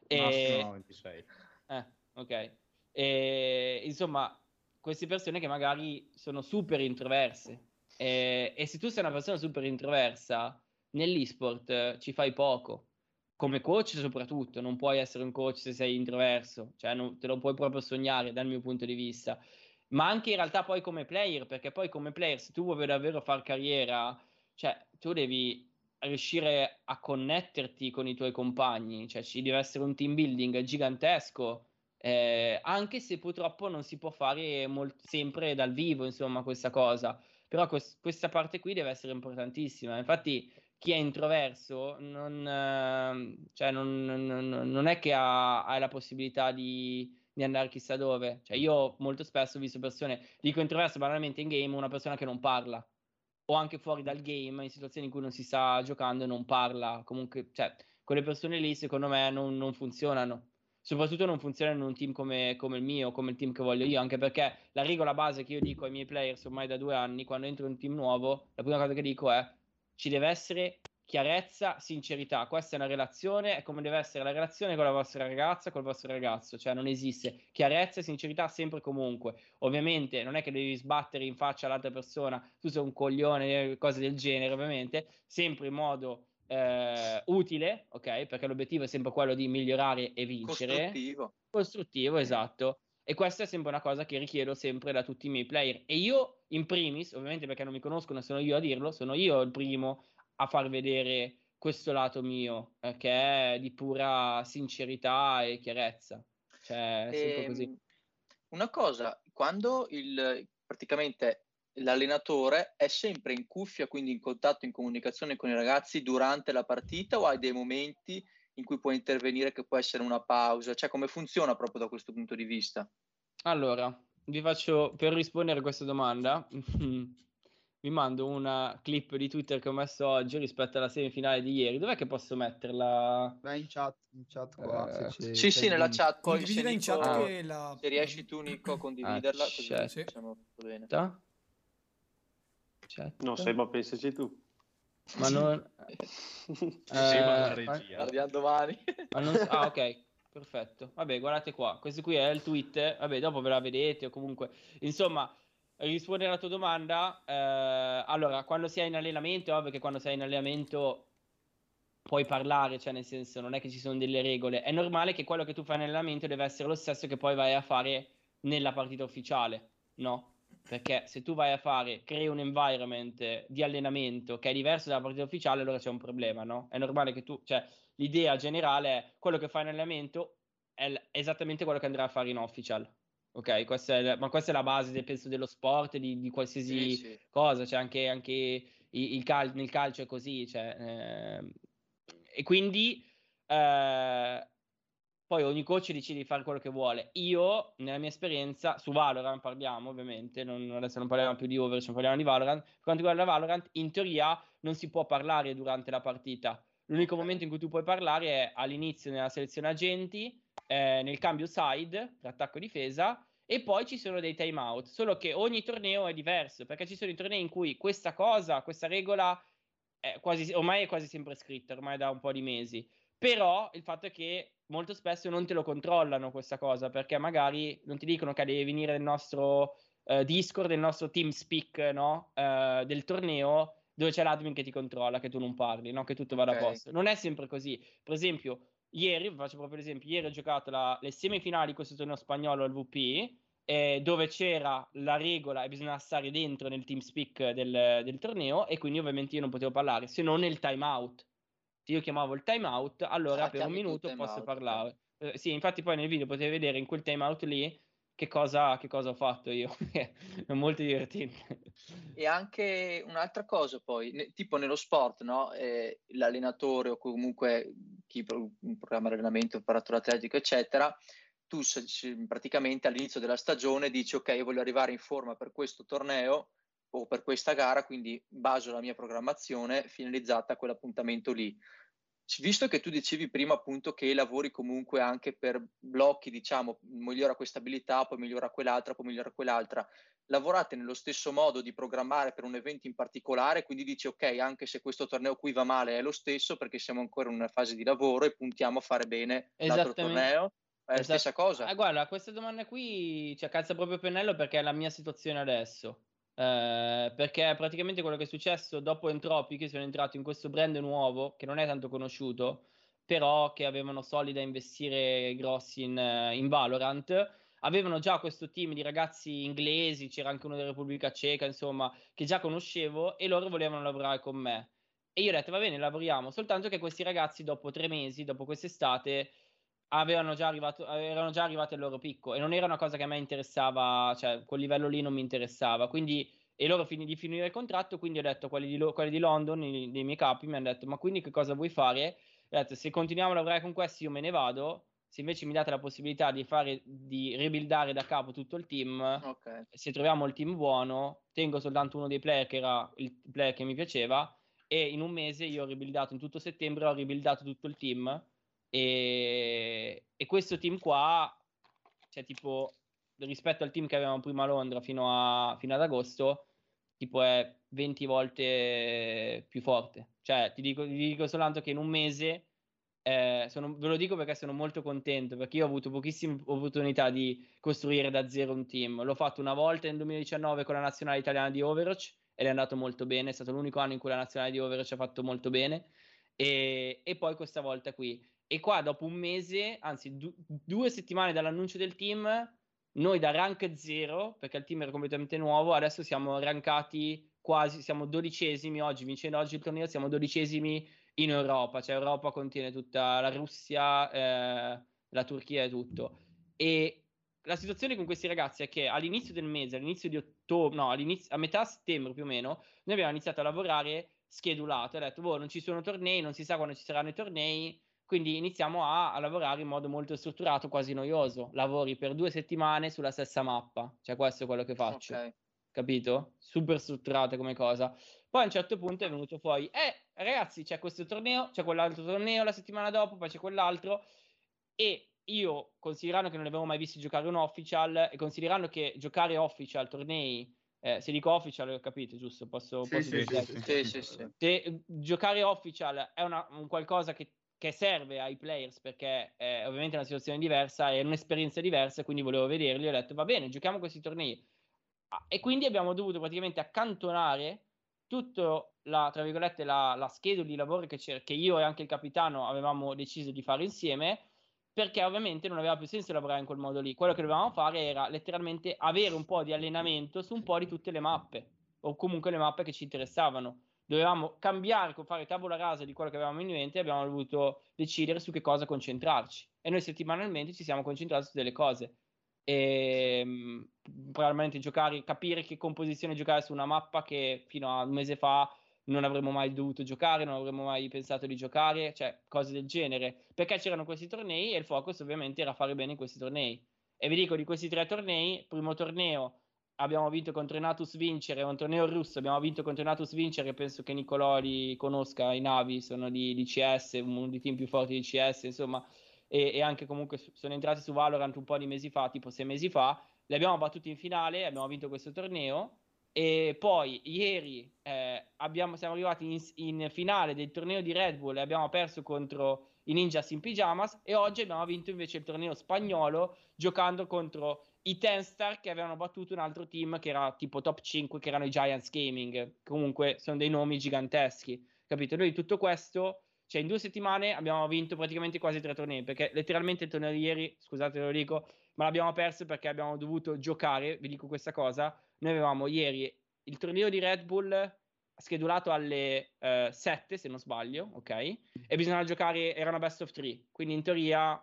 E... No, 26. Eh, ok. E, insomma, queste persone che magari sono super introverse. E, e se tu sei una persona super introversa, nell'esport ci fai poco come coach soprattutto, non puoi essere un coach se sei introverso, cioè non, te lo puoi proprio sognare dal mio punto di vista, ma anche in realtà poi come player, perché poi come player se tu vuoi davvero fare carriera, cioè tu devi riuscire a connetterti con i tuoi compagni, cioè ci deve essere un team building gigantesco, eh, anche se purtroppo non si può fare molt- sempre dal vivo, insomma, questa cosa, però quest- questa parte qui deve essere importantissima, infatti chi è introverso non, eh, cioè non, non, non è che ha, ha la possibilità di, di, andare chissà dove. Cioè io molto spesso ho visto persone, dico introverso banalmente in game, una persona che non parla, o anche fuori dal game, in situazioni in cui non si sta giocando e non parla. Comunque, cioè, quelle persone lì secondo me non, non funzionano. Soprattutto non funzionano in un team come, come, il mio, come il team che voglio io, anche perché la regola base che io dico ai miei players ormai da due anni, quando entro in un team nuovo, la prima cosa che dico è ci deve essere chiarezza, sincerità. Questa è una relazione, è come deve essere la relazione con la vostra ragazza, col vostro ragazzo, cioè non esiste chiarezza e sincerità sempre e comunque. Ovviamente non è che devi sbattere in faccia all'altra persona, tu sei un coglione, cose del genere, ovviamente, sempre in modo eh, utile, ok? Perché l'obiettivo è sempre quello di migliorare e vincere. Costruttivo. Costruttivo, esatto. E questa è sempre una cosa che richiedo sempre da tutti i miei player. E io, in primis, ovviamente perché non mi conoscono, sono io a dirlo, sono io il primo a far vedere questo lato mio, eh, che è di pura sincerità e chiarezza. Cioè, è sempre così. Ehm, una cosa, quando il, praticamente l'allenatore è sempre in cuffia, quindi in contatto, in comunicazione con i ragazzi durante la partita o hai dei momenti in cui puoi intervenire che può essere una pausa? Cioè come funziona proprio da questo punto di vista? Allora, vi faccio per rispondere a questa domanda. *laughs* vi mando una clip di Twitter che ho messo oggi rispetto alla semifinale di ieri. Dov'è che posso metterla? Vai in chat, in chat qua. Eh, sì, sì, nella chat. Condividila in chat ah. che la... Se riesci tu, Nico, a condividerla, così sì. facciamo bene. Chat. No, Seba, pensaci tu. Ma non... *laughs* eh, la regia. Guardiamo domani. non... Ah, *laughs* ok. Perfetto. Vabbè, guardate qua. Questo qui è il tweet. Vabbè, dopo ve la vedete o comunque... Insomma, rispondere alla tua domanda, eh, allora, quando sei in allenamento, ovvio che quando sei in allenamento puoi parlare, cioè nel senso non è che ci sono delle regole, è normale che quello che tu fai in allenamento deve essere lo stesso che poi vai a fare nella partita ufficiale, no? Perché se tu vai a fare, crei un environment di allenamento che è diverso dalla partita ufficiale, allora c'è un problema, no? È normale che tu, cioè l'idea generale è quello che fai in allenamento è esattamente quello che andrai a fare in official, Ok, questa è, ma questa è la base, penso, dello sport, di, di qualsiasi sì, sì. cosa, cioè anche, anche il, il cal- nel calcio è così, cioè, eh, e quindi eh, poi ogni coach decide di fare quello che vuole. Io, nella mia esperienza, su Valorant parliamo ovviamente, non, adesso non parliamo più di Overwatch, non parliamo di Valorant. Per quanto riguarda Valorant, in teoria non si può parlare durante la partita. L'unico momento in cui tu puoi parlare è all'inizio nella selezione agenti, eh, nel cambio side, per attacco e difesa, e poi ci sono dei timeout. Solo che ogni torneo è diverso, perché ci sono i tornei in cui questa cosa, questa regola, è quasi, ormai è quasi sempre scritta, ormai da un po' di mesi. Però il fatto è che molto spesso non te lo controllano questa cosa, perché magari non ti dicono che devi venire nel nostro uh, Discord, nel nostro TeamSpeak no? uh, del torneo, dove c'è l'admin che ti controlla, che tu non parli, no? che tutto vada okay. a posto. Non è sempre così. Per esempio, ieri, faccio proprio l'esempio, ieri ho giocato la, le semifinali di questo torneo spagnolo al VP, eh, dove c'era la regola e bisognava stare dentro nel TeamSpeak del, del torneo, e quindi ovviamente io non potevo parlare, se non nel timeout se io chiamavo il timeout, allora ah, per un minuto posso out, parlare. Eh, sì, infatti poi nel video potete vedere in quel timeout lì che cosa, che cosa ho fatto io. *laughs* è molto divertente. E anche un'altra cosa poi, ne, tipo nello sport, no? Eh, l'allenatore o comunque chi pro, programma l'allenamento, preparatore atletico, eccetera, tu praticamente all'inizio della stagione dici ok, io voglio arrivare in forma per questo torneo o per questa gara, quindi baso la mia programmazione finalizzata a quell'appuntamento lì. Visto che tu dicevi prima appunto che lavori comunque anche per blocchi, diciamo, migliora questa abilità, poi migliora quell'altra, poi migliora quell'altra, lavorate nello stesso modo di programmare per un evento in particolare, quindi dici ok, anche se questo torneo qui va male è lo stesso perché siamo ancora in una fase di lavoro e puntiamo a fare bene l'altro torneo. È la stessa cosa. Ah, guarda, questa domanda qui ci accalza proprio pennello perché è la mia situazione adesso. Eh, perché praticamente quello che è successo dopo Entropic, sono entrato in questo brand nuovo che non è tanto conosciuto, però che avevano soldi da investire grossi in, in Valorant. Avevano già questo team di ragazzi inglesi, c'era anche uno della Repubblica Ceca, insomma, che già conoscevo e loro volevano lavorare con me. E io ho detto, va bene, lavoriamo, soltanto che questi ragazzi dopo tre mesi, dopo quest'estate, avevano già arrivato, erano già arrivati al loro picco e non era una cosa che a me interessava, cioè quel livello lì non mi interessava. Quindi, e loro finì di finire il contratto, quindi ho detto quelli di, quelli di London, i, dei miei capi, mi hanno detto ma quindi che cosa vuoi fare? Ho detto se continuiamo a lavorare con questi io me ne vado, se invece mi date la possibilità di fare, di rebuildare da capo tutto il team, okay. se troviamo il team buono, tengo soltanto uno dei player che era il player che mi piaceva e in un mese io ho rebuildato in tutto settembre, ho rebuildato tutto il team e, e questo team qua, cioè tipo rispetto al team che avevamo prima a Londra fino, a, fino ad agosto, tipo è 20 volte più forte. Cioè, ti dico, ti dico soltanto che in un mese, eh, sono, ve lo dico perché sono molto contento, perché io ho avuto pochissime opportunità di costruire da zero un team. L'ho fatto una volta nel 2019 con la nazionale italiana di Overwatch ed è andato molto bene, è stato l'unico anno in cui la nazionale di Overwatch ha fatto molto bene. E, e poi questa volta qui. E qua dopo un mese, anzi du- due settimane dall'annuncio del team, noi da rank 0, perché il team era completamente nuovo, adesso siamo rankati quasi, siamo dodicesimi oggi, vincendo oggi il torneo, siamo dodicesimi in Europa, cioè Europa contiene tutta la Russia, eh, la Turchia e tutto. E la situazione con questi ragazzi è che all'inizio del mese, all'inizio di ottobre, no, a metà settembre più o meno, noi abbiamo iniziato a lavorare schedulato, ha detto, boh, non ci sono tornei, non si sa quando ci saranno i tornei, quindi iniziamo a, a, lavorare in modo molto strutturato, quasi noioso. Lavori per due settimane sulla stessa mappa, cioè questo è quello che faccio. Okay. Capito? Super strutturato come cosa. Poi a un certo punto è venuto fuori, eh ragazzi, c'è questo torneo, c'è quell'altro torneo la settimana dopo, poi c'è quell'altro. E io, considerando che non avevo mai visti giocare un official, e considerando che giocare official tornei eh, se dico official, ho capito, giusto? Posso, sì, posso sì, sì, sì, sì, Se giocare official è una, un qualcosa che che serve ai players perché è ovviamente una situazione diversa, è un'esperienza diversa, quindi volevo vederli. Ho detto va bene, giochiamo questi tornei. Ah, e quindi abbiamo dovuto praticamente accantonare tutta la, la, la schedule di lavoro che, che io e anche il capitano avevamo deciso di fare insieme perché ovviamente non aveva più senso lavorare in quel modo lì. Quello che dovevamo fare era letteralmente avere un po' di allenamento su un po' di tutte le mappe o comunque le mappe che ci interessavano dovevamo cambiare, fare tavola rasa di quello che avevamo in mente e abbiamo dovuto decidere su che cosa concentrarci. E noi settimanalmente ci siamo concentrati su delle cose. E ehm, probabilmente giocare, capire che composizione giocare su una mappa che fino a un mese fa non avremmo mai dovuto giocare, non avremmo mai pensato di giocare, cioè cose del genere, perché c'erano questi tornei e il focus ovviamente era fare bene in questi tornei. E vi dico di questi tre tornei, primo torneo abbiamo vinto contro Natus Vincere, un torneo russo, abbiamo vinto contro Natus Vincere, penso che Nicolò li conosca, i Navi sono di, di CS, uno dei team più forti di CS, insomma, e, e, anche comunque sono entrati su Valorant un po' di mesi fa, tipo sei mesi fa, li abbiamo battuti in finale, abbiamo vinto questo torneo e poi ieri eh, abbiamo, siamo arrivati in, in, finale del torneo di Red Bull e abbiamo perso contro i Ninjas in Pyjamas e oggi abbiamo vinto invece il torneo spagnolo giocando contro i Tenstar che avevano battuto un altro team che era tipo top 5 che erano i Giants Gaming. Comunque sono dei nomi giganteschi capito? Noi tutto questo cioè in due settimane abbiamo vinto praticamente quasi tre tornei perché letteralmente il torneo di ieri scusate lo dico ma l'abbiamo perso perché abbiamo dovuto giocare vi dico questa cosa. Noi avevamo ieri il torneo di Red Bull schedulato alle uh, eh, 7 se non sbaglio ok? E bisognava giocare era una best of 3 quindi in teoria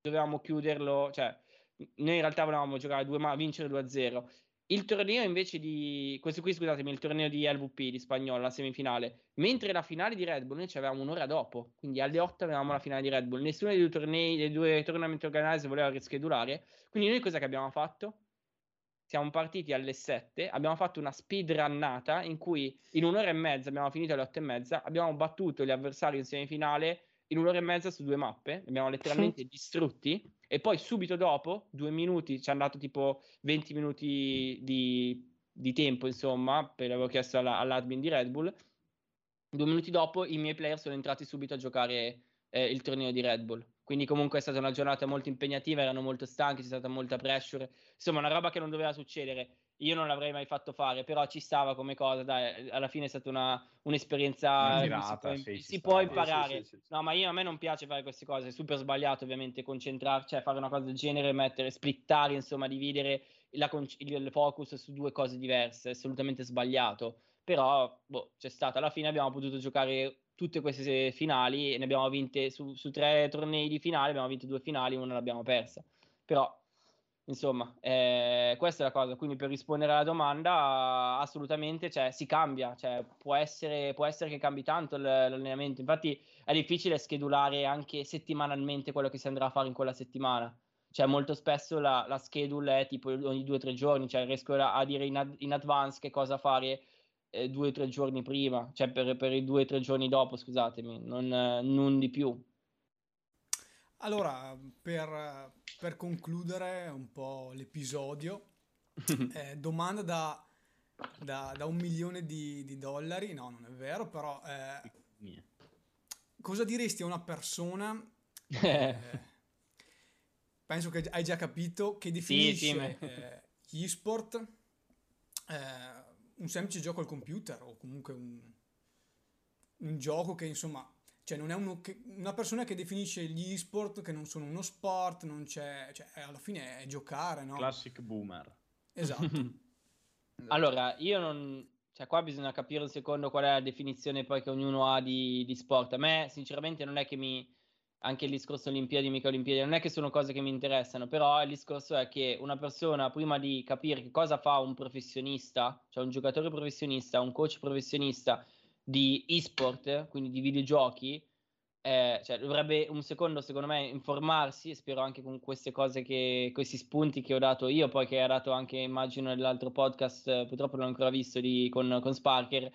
dovevamo chiuderlo cioè noi in realtà volevamo giocare due ma vincere 2-0 il torneo invece di questo qui scusatemi il torneo di LVP di spagnolo la semifinale. Mentre la finale di Red Bull noi ci avevamo un'ora dopo. Quindi alle 8 avevamo la finale di Red Bull. Nessuno dei due tornei dei due tournament organized voleva rischedulare quindi noi cosa che abbiamo fatto? Siamo partiti alle 7, abbiamo fatto una speedrunnata in cui in un'ora e mezza, abbiamo finito alle 8 e mezza, abbiamo battuto gli avversari in semifinale in un'ora e mezza su due mappe, li abbiamo letteralmente *laughs* distrutti e poi subito dopo, due minuti, ci hanno dato tipo 20 minuti di, di tempo, insomma, per l'avevo chiesto alla, all'admin di Red Bull, due minuti dopo i miei player sono entrati subito a giocare eh, il torneo di Red Bull. Quindi comunque è stata una giornata molto impegnativa, erano molto stanchi, c'è stata molta pressure, insomma una roba che non doveva succedere. Io non l'avrei mai fatto fare, però ci stava come cosa, dai, alla fine è stata una, un'esperienza una tirata, si può, sì, si può imparare. Sì, sì, no, ma io, a me non piace fare queste cose, è super sbagliato ovviamente concentrarci, cioè fare una cosa del genere, mettere, splittare, insomma, dividere la, il focus su due cose diverse, è assolutamente sbagliato. Però, boh, c'è stata, alla fine abbiamo potuto giocare tutte queste finali e ne abbiamo vinte su, su tre tornei di finale, abbiamo vinto due finali, una l'abbiamo persa. Però, insomma, eh, questa è la cosa. Quindi per rispondere alla domanda, assolutamente cioè, si cambia, cioè, può, essere, può essere che cambi tanto l'allenamento. Infatti è difficile schedulare anche settimanalmente quello che si andrà a fare in quella settimana. Cioè, molto spesso la, la schedule è tipo ogni due o tre giorni, cioè riesco a dire in, ad, in advance che cosa fare eh, due o tre giorni prima, cioè per, per i due o tre giorni dopo, scusatemi, non, non di più. Allora, per, per, concludere un po' l'episodio, *laughs* eh, domanda da, da, da, un milione di, di, dollari, no, non è vero, però eh, cosa diresti a una persona, *laughs* eh, penso che hai già capito, che definisce sì, sì, eh, gli sport eh, un semplice gioco al computer o comunque un, un gioco che insomma cioè non è uno che, una persona che definisce gli e-sport che non sono uno sport, non c'è, cioè alla fine è giocare, no? Classic boomer. Esatto. *laughs* allora, io non, cioè qua bisogna capire un secondo qual è la definizione poi che ognuno ha di, di sport. A me sinceramente non è che mi, anche il discorso Olimpiadi, mica Olimpiadi, non è che sono cose che mi interessano, però il discorso è che una persona, prima di capire che cosa fa un professionista, cioè un giocatore professionista, un coach professionista di e-sport, quindi di videogiochi, eh, cioè, dovrebbe un secondo, secondo me, informarsi, spero anche con queste cose che, questi spunti che ho dato io, poi che ha dato anche, immagino, nell'altro podcast, purtroppo non l'ho ancora visto, di, con, con Sparker,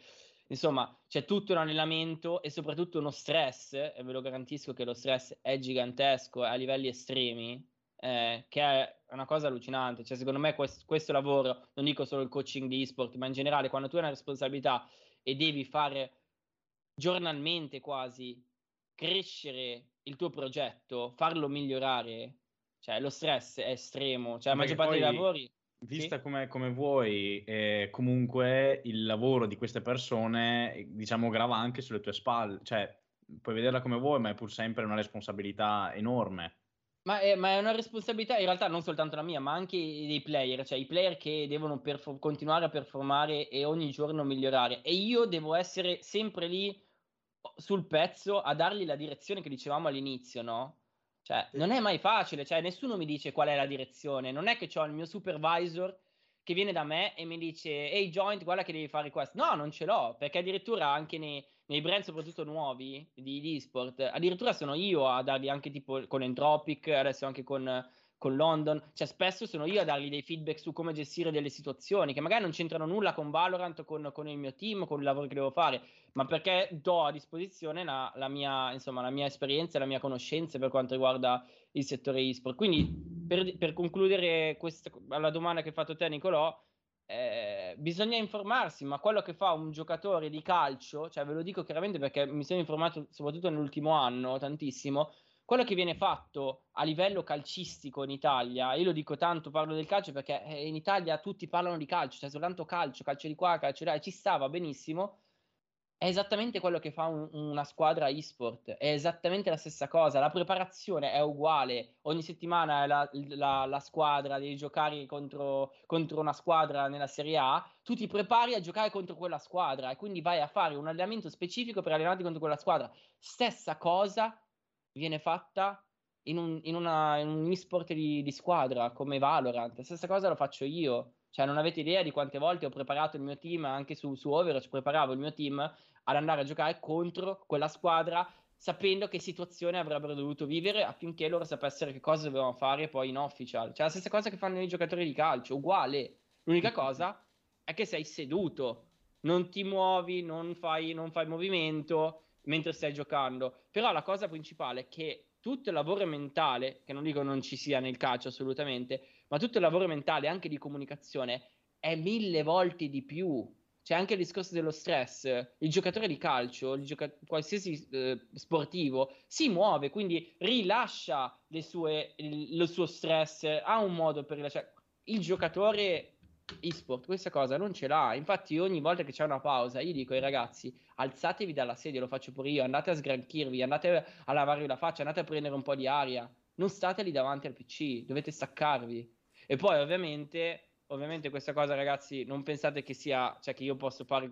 Insomma, c'è tutto un allenamento e soprattutto uno stress, e ve lo garantisco che lo stress è gigantesco a livelli estremi, eh, che è una cosa allucinante. Cioè, secondo me questo, questo lavoro, non dico solo il coaching di esport, ma in generale, quando tu hai una responsabilità e devi fare giornalmente quasi crescere il tuo progetto, farlo migliorare, cioè lo stress è estremo. Cioè, la maggior parte dei lavori Vista sì. come, come, vuoi, eh, comunque il lavoro di queste persone, diciamo, grava anche sulle tue spalle. Cioè, puoi vederla come vuoi, ma è pur sempre una responsabilità enorme. Ma è, ma è una responsabilità in realtà non soltanto la mia, ma anche dei player, cioè i player che devono perfor- continuare a performare e ogni giorno migliorare. E io devo essere sempre lì sul pezzo a dargli la direzione che dicevamo all'inizio, no? Cioè, non è mai facile, cioè, nessuno mi dice qual è la direzione. Non è che ho il mio supervisor che viene da me e mi dice ehi Joint guarda che devi fare questo. No non ce l'ho perché addirittura anche nei, nei brand soprattutto nuovi di, di esport addirittura sono io a darli anche tipo con Entropic adesso anche con con London, cioè spesso sono io a dargli dei feedback su come gestire delle situazioni che magari non c'entrano nulla con Valorant, con, con il mio team, con il lavoro che devo fare, ma perché do a disposizione la, la, mia, insomma, la mia esperienza la mia conoscenza per quanto riguarda il settore e-sport. Quindi per, per concludere questa, alla domanda che hai fatto te Nicolò, eh, bisogna informarsi, ma quello che fa un giocatore di calcio, cioè ve lo dico chiaramente perché mi sono informato soprattutto nell'ultimo anno tantissimo, quello che viene fatto a livello calcistico in Italia, io lo dico tanto, parlo del calcio perché eh, in Italia tutti parlano di calcio, c'è cioè soltanto calcio, calcio di qua, calcio di là, ci stava benissimo, è esattamente quello che fa un, una squadra e-sport, è esattamente la stessa cosa, la preparazione è uguale, ogni settimana la, la, la squadra devi giocare contro, contro, una squadra nella Serie A, tu ti prepari a giocare contro quella squadra e quindi vai a fare un allenamento specifico per allenarti contro quella squadra. Stessa cosa viene fatta in un, in una, in un esport di, di, squadra come Valorant. La stessa cosa lo faccio io. Cioè, non avete idea di quante volte ho preparato il mio team anche su, su Overwatch. Preparavo il mio team ad andare a giocare contro quella squadra sapendo che situazione avrebbero dovuto vivere affinché loro sapessero che cosa dovevano fare poi in official. Cioè, la stessa cosa che fanno i giocatori di calcio, uguale. L'unica cosa è che sei seduto, non ti muovi, non fai, non fai movimento mentre stai giocando. Però la cosa principale è che tutto il lavoro mentale, che non dico non ci sia nel calcio assolutamente, ma tutto il lavoro mentale anche di comunicazione è mille volte di più. C'è anche il discorso dello stress. Il giocatore di calcio, gioca- qualsiasi eh, sportivo, si muove, quindi rilascia sue, il, il suo stress, ha un modo per rilasciare. Il giocatore eSport questa cosa non ce l'ha. Infatti, ogni volta che c'è una pausa, io dico ai ragazzi: alzatevi dalla sedia, lo faccio pure io, andate a sgranchirvi, andate a lavarvi la faccia, andate a prendere un po' di aria. Non state lì davanti al PC, dovete staccarvi. E poi, ovviamente, ovviamente, questa cosa, ragazzi, non pensate che sia, cioè che io posso fare,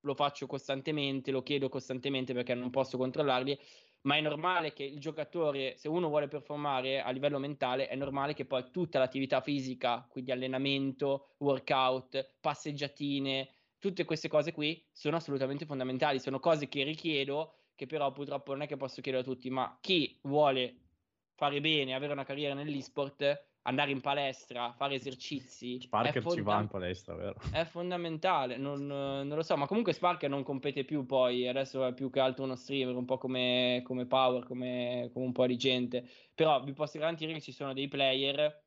lo faccio costantemente, lo chiedo costantemente perché non posso controllarli ma è normale che il giocatore, se uno vuole performare a livello mentale, è normale che poi tutta l'attività fisica, quindi allenamento, workout, passeggiatine, tutte queste cose qui sono assolutamente fondamentali, sono cose che richiedo, che però purtroppo non è che posso chiedere a tutti, ma chi vuole fare bene, avere una carriera nell'esport, andare in palestra, fare esercizi. Sparker fonda- ci va in palestra, vero? È fondamentale, non, non, lo so, ma comunque Sparker non compete più poi, adesso è più che altro uno streamer, un po' come, come Power, come, come, un po' di gente, però vi posso garantire che ci sono dei player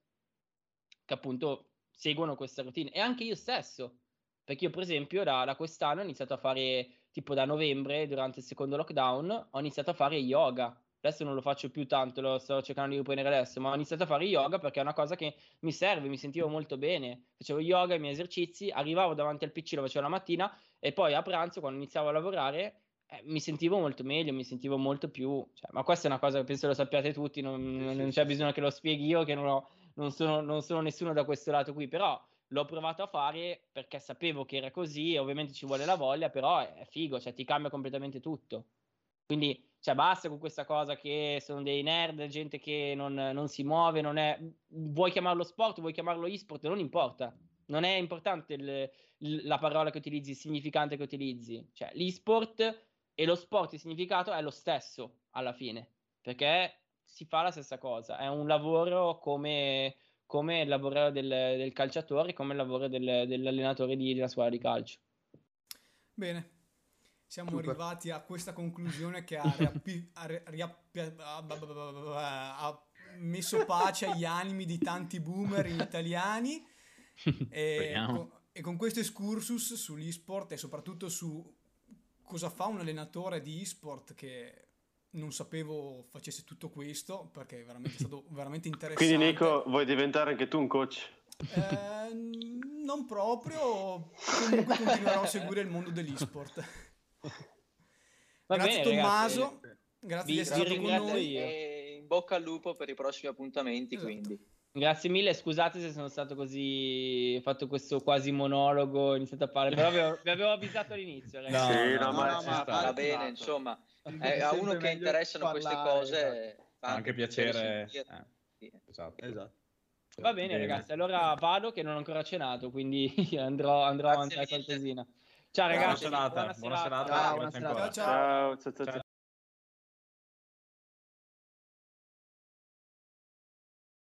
che appunto seguono questa routine e anche io stesso, perché io per esempio da, da quest'anno ho iniziato a fare, tipo da novembre, durante il secondo lockdown, ho iniziato a fare yoga adesso non lo faccio più tanto, lo sto cercando di riprendere adesso, ma ho iniziato a fare yoga perché è una cosa che mi serve, mi sentivo molto bene, facevo yoga, i miei esercizi, arrivavo davanti al PC, lo facevo la mattina e poi a pranzo quando iniziavo a lavorare eh, mi sentivo molto meglio, mi sentivo molto più, cioè, ma questa è una cosa che penso lo sappiate tutti, non, sì, non c'è sì. bisogno che lo spieghi io, che non, ho, non, sono, non sono nessuno da questo lato qui, però l'ho provato a fare perché sapevo che era così e ovviamente ci vuole la voglia, però è, è figo, cioè ti cambia completamente tutto. Quindi cioè basta con questa cosa che sono dei nerd, gente che non, non, si muove, non è... Vuoi chiamarlo sport, vuoi chiamarlo e-sport, non importa. Non è importante il, la parola che utilizzi, il significante che utilizzi. Cioè l'e-sport e lo sport, il significato è lo stesso alla fine, perché si fa la stessa cosa. È un lavoro come, come il lavoro del, del, calciatore, come il lavoro del, dell'allenatore di, della squadra di calcio. Bene, siamo Super. arrivati a questa conclusione che ha, *laughs* riappi- ha, riappi- ha, messo pace agli animi di tanti boomer italiani *laughs* e con, e con questo excursus sull'esport e soprattutto su cosa fa un allenatore di esport che non sapevo facesse tutto questo perché è veramente stato *laughs* veramente interessante. Quindi Nico, vuoi diventare anche tu un coach? Eh, non proprio, comunque continuerò a seguire il mondo dell'esport. Va grazie bene, Tommaso, ragazzi. grazie di essere stato con noi. E in bocca al lupo per i prossimi appuntamenti, esatto. quindi. Grazie mille, scusate se sono stato così, fatto questo quasi monologo, ho iniziato a parlare, però vi avevo, vi avevo avvisato all'inizio. No, sì, no, no, ma, no, ma va bene, insomma, eh, a uno che interessano parlare, queste cose fa anche piacere. Eh, esatto. esatto. Va bene, bene, ragazzi, allora vado che non ho ancora cenato, quindi *laughs* andrò, andrò a mangiare qualcosina. Ciao ragazzi, buona serata. Buona serata. Ciao, buona serata. Ciao, ciao, ciao. ciao.